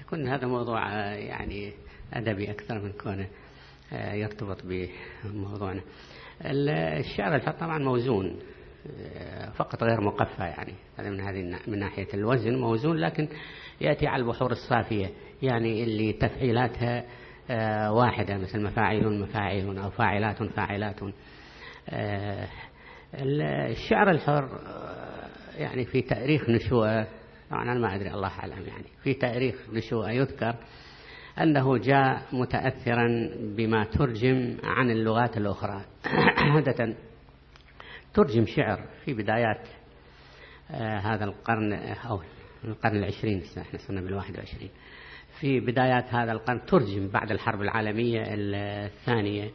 يكون هذا موضوع يعني أدبي أكثر من كونه. يرتبط بموضوعنا. الشعر الحر طبعا موزون فقط غير مقفى يعني. هذا من هذه من ناحية الوزن موزون لكن يأتي على البحور الصافية يعني اللي تفعيلاتها آه، واحدة مثل مفاعيل مفاعيل أو فاعلات فاعلات. آه، الشعر الحر آه، يعني في تأريخ نشوءه طبعا أنا ما أدري الله أعلم يعني. في تأريخ نشوءه يذكر أنه جاء متأثرا بما ترجم عن اللغات الأخرى. [CLEARS THROAT] عادة ترجم شعر في بدايات هذا القرن أو القرن العشرين إحنا صرنا بالواحد وعشرين. في بدايات هذا القرن ترجم بعد الحرب العالمية الثانية.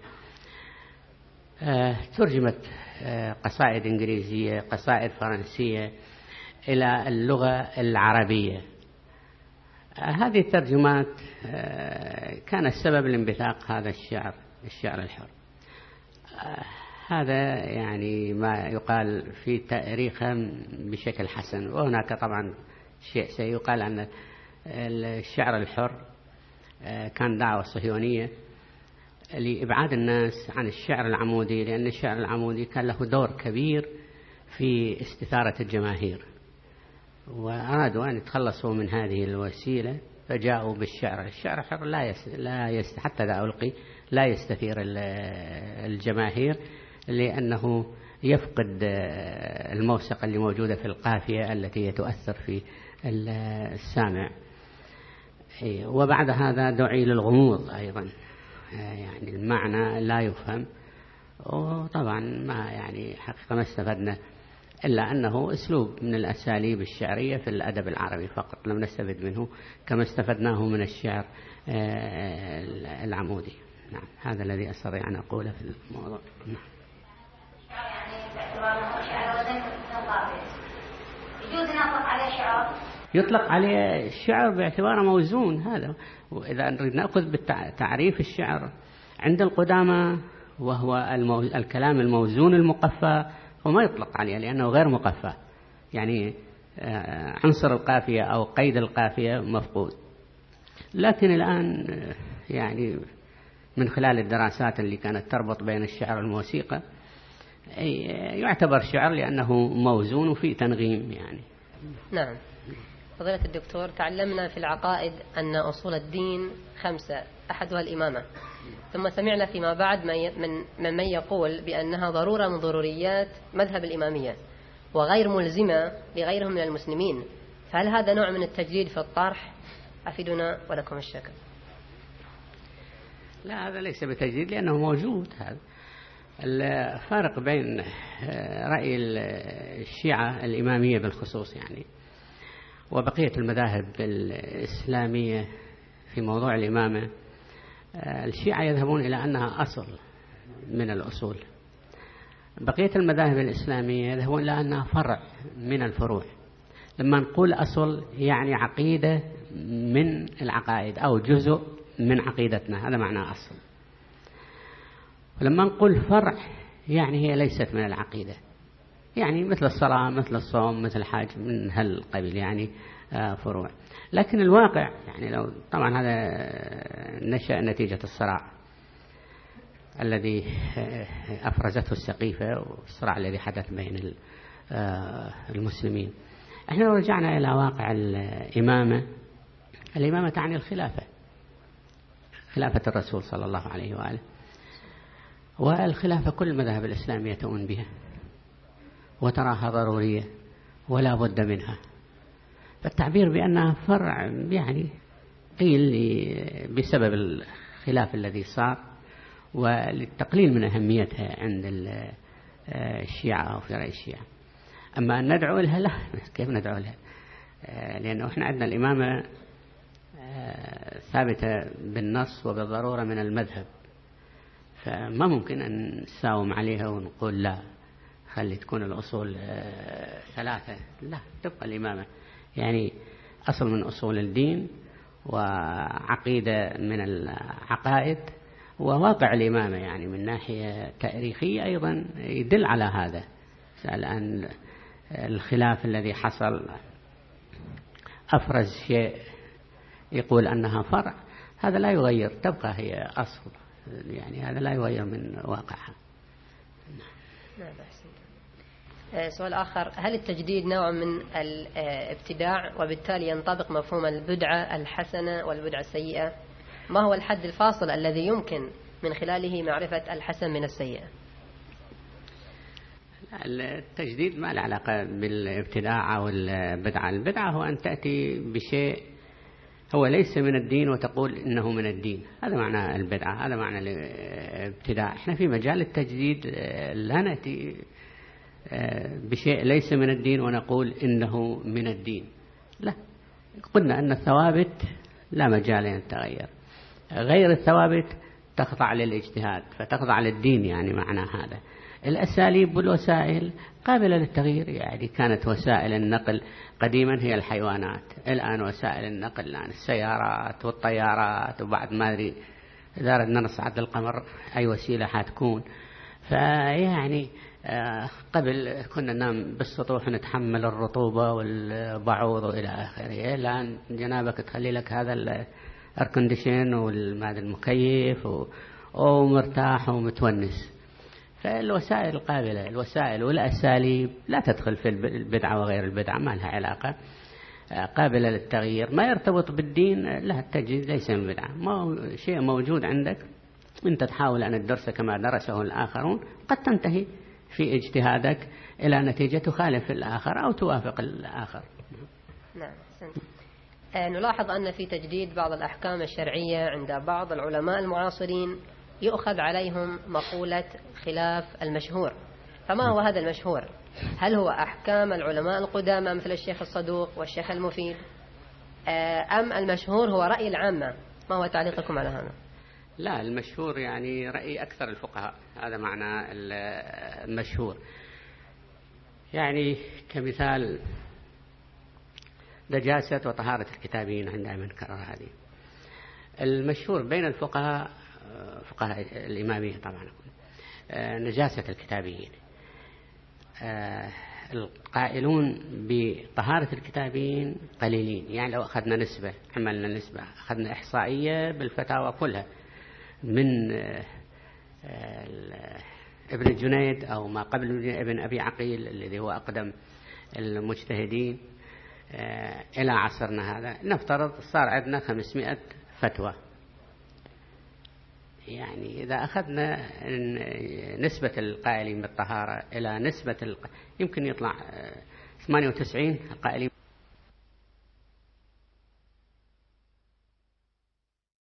آه، ترجمت آه، قصائد إنجليزية قصائد فرنسية إلى اللغة العربية. آه، هذه الترجمات كانت سبب لانبثاق هذا الشعر الشعر الحر. هذا يعني ما يقال في تاريخه بشكل حسن. وهناك طبعا شيء سيقال أن الشعر الحر آه، كان دعوة صهيونية لإبعاد الناس عن الشعر العمودي لأن الشعر العمودي كان له دور كبير في استثارة الجماهير. وأرادوا أن يتخلصوا من هذه الوسيلة فجاءوا بالشعر الشعر الحر لا. لا. حتى إذا ألقي لا يستثير الجماهير لأنه يفقد آه، الموسيقى اللي موجودة في القافية التي تؤثر في السامع وبعد هذا دعي للغموض أيضا يعني المعنى لا يفهم وطبعا ما يعني حقيقة ما استفدنا إلا أنه أسلوب من الأساليب الشعرية في الأدب العربي فقط لم نستفد منه كما استفدناه من الشعر آه، العمودي. نعم هذا الذي أستطيع أن أقوله في الموضوع. نعم. يطلق عليه الشعر باعتباره موزون هذا. وإذا نريد نأخذ بتعريف الشعر عند القدامى وهو المو... الكلام الموزون المقفى وما يطلق عليه لأنه غير مقفى يعني آه، عنصر القافية أو قيد القافية مفقود. لكن الآن آه، يعني من خلال الدراسات اللي كانت تربط بين الشعر والموسيقى يعتبر شعر لأنه موزون وفي تنغيم يعني. نعم. فضيلة الدكتور تعلمنا في العقائد أن أصول الدين خمسة أحدها الإمامة. ثم سمعنا فيما بعد من من يقول بأنها ضرورة من ضروريات مذهب الإمامية وغير ملزمة لغيرهم من المسلمين. فهل هذا نوع من التجديد في الطرح؟ أفيدنا ولكم الشكر. لا هذا ليس بتجديد لأنه موجود هذا. الفارق بين رأي الشيعة الإمامية بالخصوص يعني. وبقية المذاهب الإسلامية في موضوع الإمامة الشيعة يذهبون إلى أنها أصل من الأصول. بقية المذاهب الإسلامية يذهبون إلى أنها فرع من الفروع. لما نقول أصل يعني عقيدة من العقائد أو جزء من عقيدتنا هذا معنى أصل. ولما نقول فرع يعني هي ليست من العقيدة. يعني مثل الصلاة مثل الصوم مثل حاج من هالقبيل يعني آه، فروع. لكن الواقع يعني لو طبعا هذا نشأ نتيجة الصراع الذي آه، أفرزته السقيفة والصراع الذي حدث بين آه، المسلمين. إحنا لو رجعنا إلى واقع الإمامة الإمامة تعني الخلافة خلافة الرسول صلى الله عليه وآله والخلافة كل المذاهب الإسلامية تؤمن بها. وتراها ضرورية ولا بد منها. فالتعبير بأنها فرع يعني قيل بسبب الخلاف الذي صار وللتقليل من أهميتها عند الشيعة أو رأي الشيعة. أما أن ندعو لها لا كيف ندعو لها؟ لأنه إحنا عندنا الإمامة ثابتة بالنص وبالضرورة من المذهب. فما ممكن أن نساوم عليها ونقول لا. خلي تكون الأصول آه، ثلاثة. لا تبقى الإمامة. يعني أصل من أصول الدين وعقيدة من العقائد وواقع الإمامة. يعني من ناحية تاريخية أيضا يدل على هذا. الآن الخلاف الذي حصل. أفرز شيء يقول أنها فرع. هذا لا يغير تبقى هي أصل. يعني هذا لا يغير من واقعها. نعم. آه، سؤال آخر. هل التجديد نوع من الابتداع وبالتالي ينطبق مفهوم البدعة الحسنة والبدعة السيئة؟ ما هو الحد الفاصل الذي يمكن من خلاله معرفة الحسن من السيئة؟ التجديد ما له علاقة بالابتداع أو البدعة. البدعة هو أن تأتي بشيء هو ليس من الدين وتقول إنه من الدين. هذا معنى البدعة هذا معنى الابتداع. إحنا في مجال التجديد لا نأتي آه، بشيء ليس من الدين ونقول إنه من الدين. لا قلنا أن الثوابت لا مجال أن تغير غير الثوابت تخضع للاجتهاد فتخضع للدين يعني معنى هذا. الأساليب والوسائل قابلة للتغيير يعني كانت وسائل النقل قديما هي الحيوانات. الآن وسائل النقل الآن السيارات والطيارات وبعد ما أدري إذا أردنا نصعد للقمر أي وسيلة حتكون. فيعني آه، قبل كنا ننام بالسطوح نتحمل الرطوبة والبعوض وإلى آخره. الآن جنابك تخلي لك هذا الأركنديشن والماد المكيف ومرتاح ومتونس. فالوسائل قابلة. الوسائل والأساليب لا تدخل في البدعة وغير البدعة ما لها علاقة. آه، قابلة للتغيير. ما يرتبط بالدين لا التجديد ليس من بدعة. ما شيء موجود عندك. أنت تحاول أن تدرسه كما درسه الآخرون قد تنتهي. في اجتهادك إلى نتيجة تخالف الآخر أو توافق الآخر. نعم آه، نلاحظ أن في تجديد بعض الأحكام الشرعية عند بعض العلماء المعاصرين يؤخذ عليهم مقولة خلاف المشهور. فما هو هذا المشهور؟ هل هو أحكام العلماء القدامى مثل الشيخ الصدوق والشيخ المفيد؟ آه، أم المشهور هو رأي العامة؟ ما هو تعليقكم على هذا؟ لا المشهور يعني رأي أكثر الفقهاء هذا معنى المشهور. يعني كمثال نجاسة وطهارة الكتابين عند من كرر هذه. المشهور بين الفقهاء فقهاء الإمامية طبعا نجاسة الكتابيين. القائلون بطهارة الكتابين قليلين. يعني لو أخذنا نسبة عملنا نسبة أخذنا إحصائية بالفتاوى كلها. من ابن الجنيد أو ما قبل ابن أبي عقيل الذي هو أقدم المجتهدين إلى عصرنا هذا نفترض صار عندنا 500 فتوى يعني إذا أخذنا نسبة القائلين بالطهارة إلى نسبة. يمكن يطلع 98 القائلين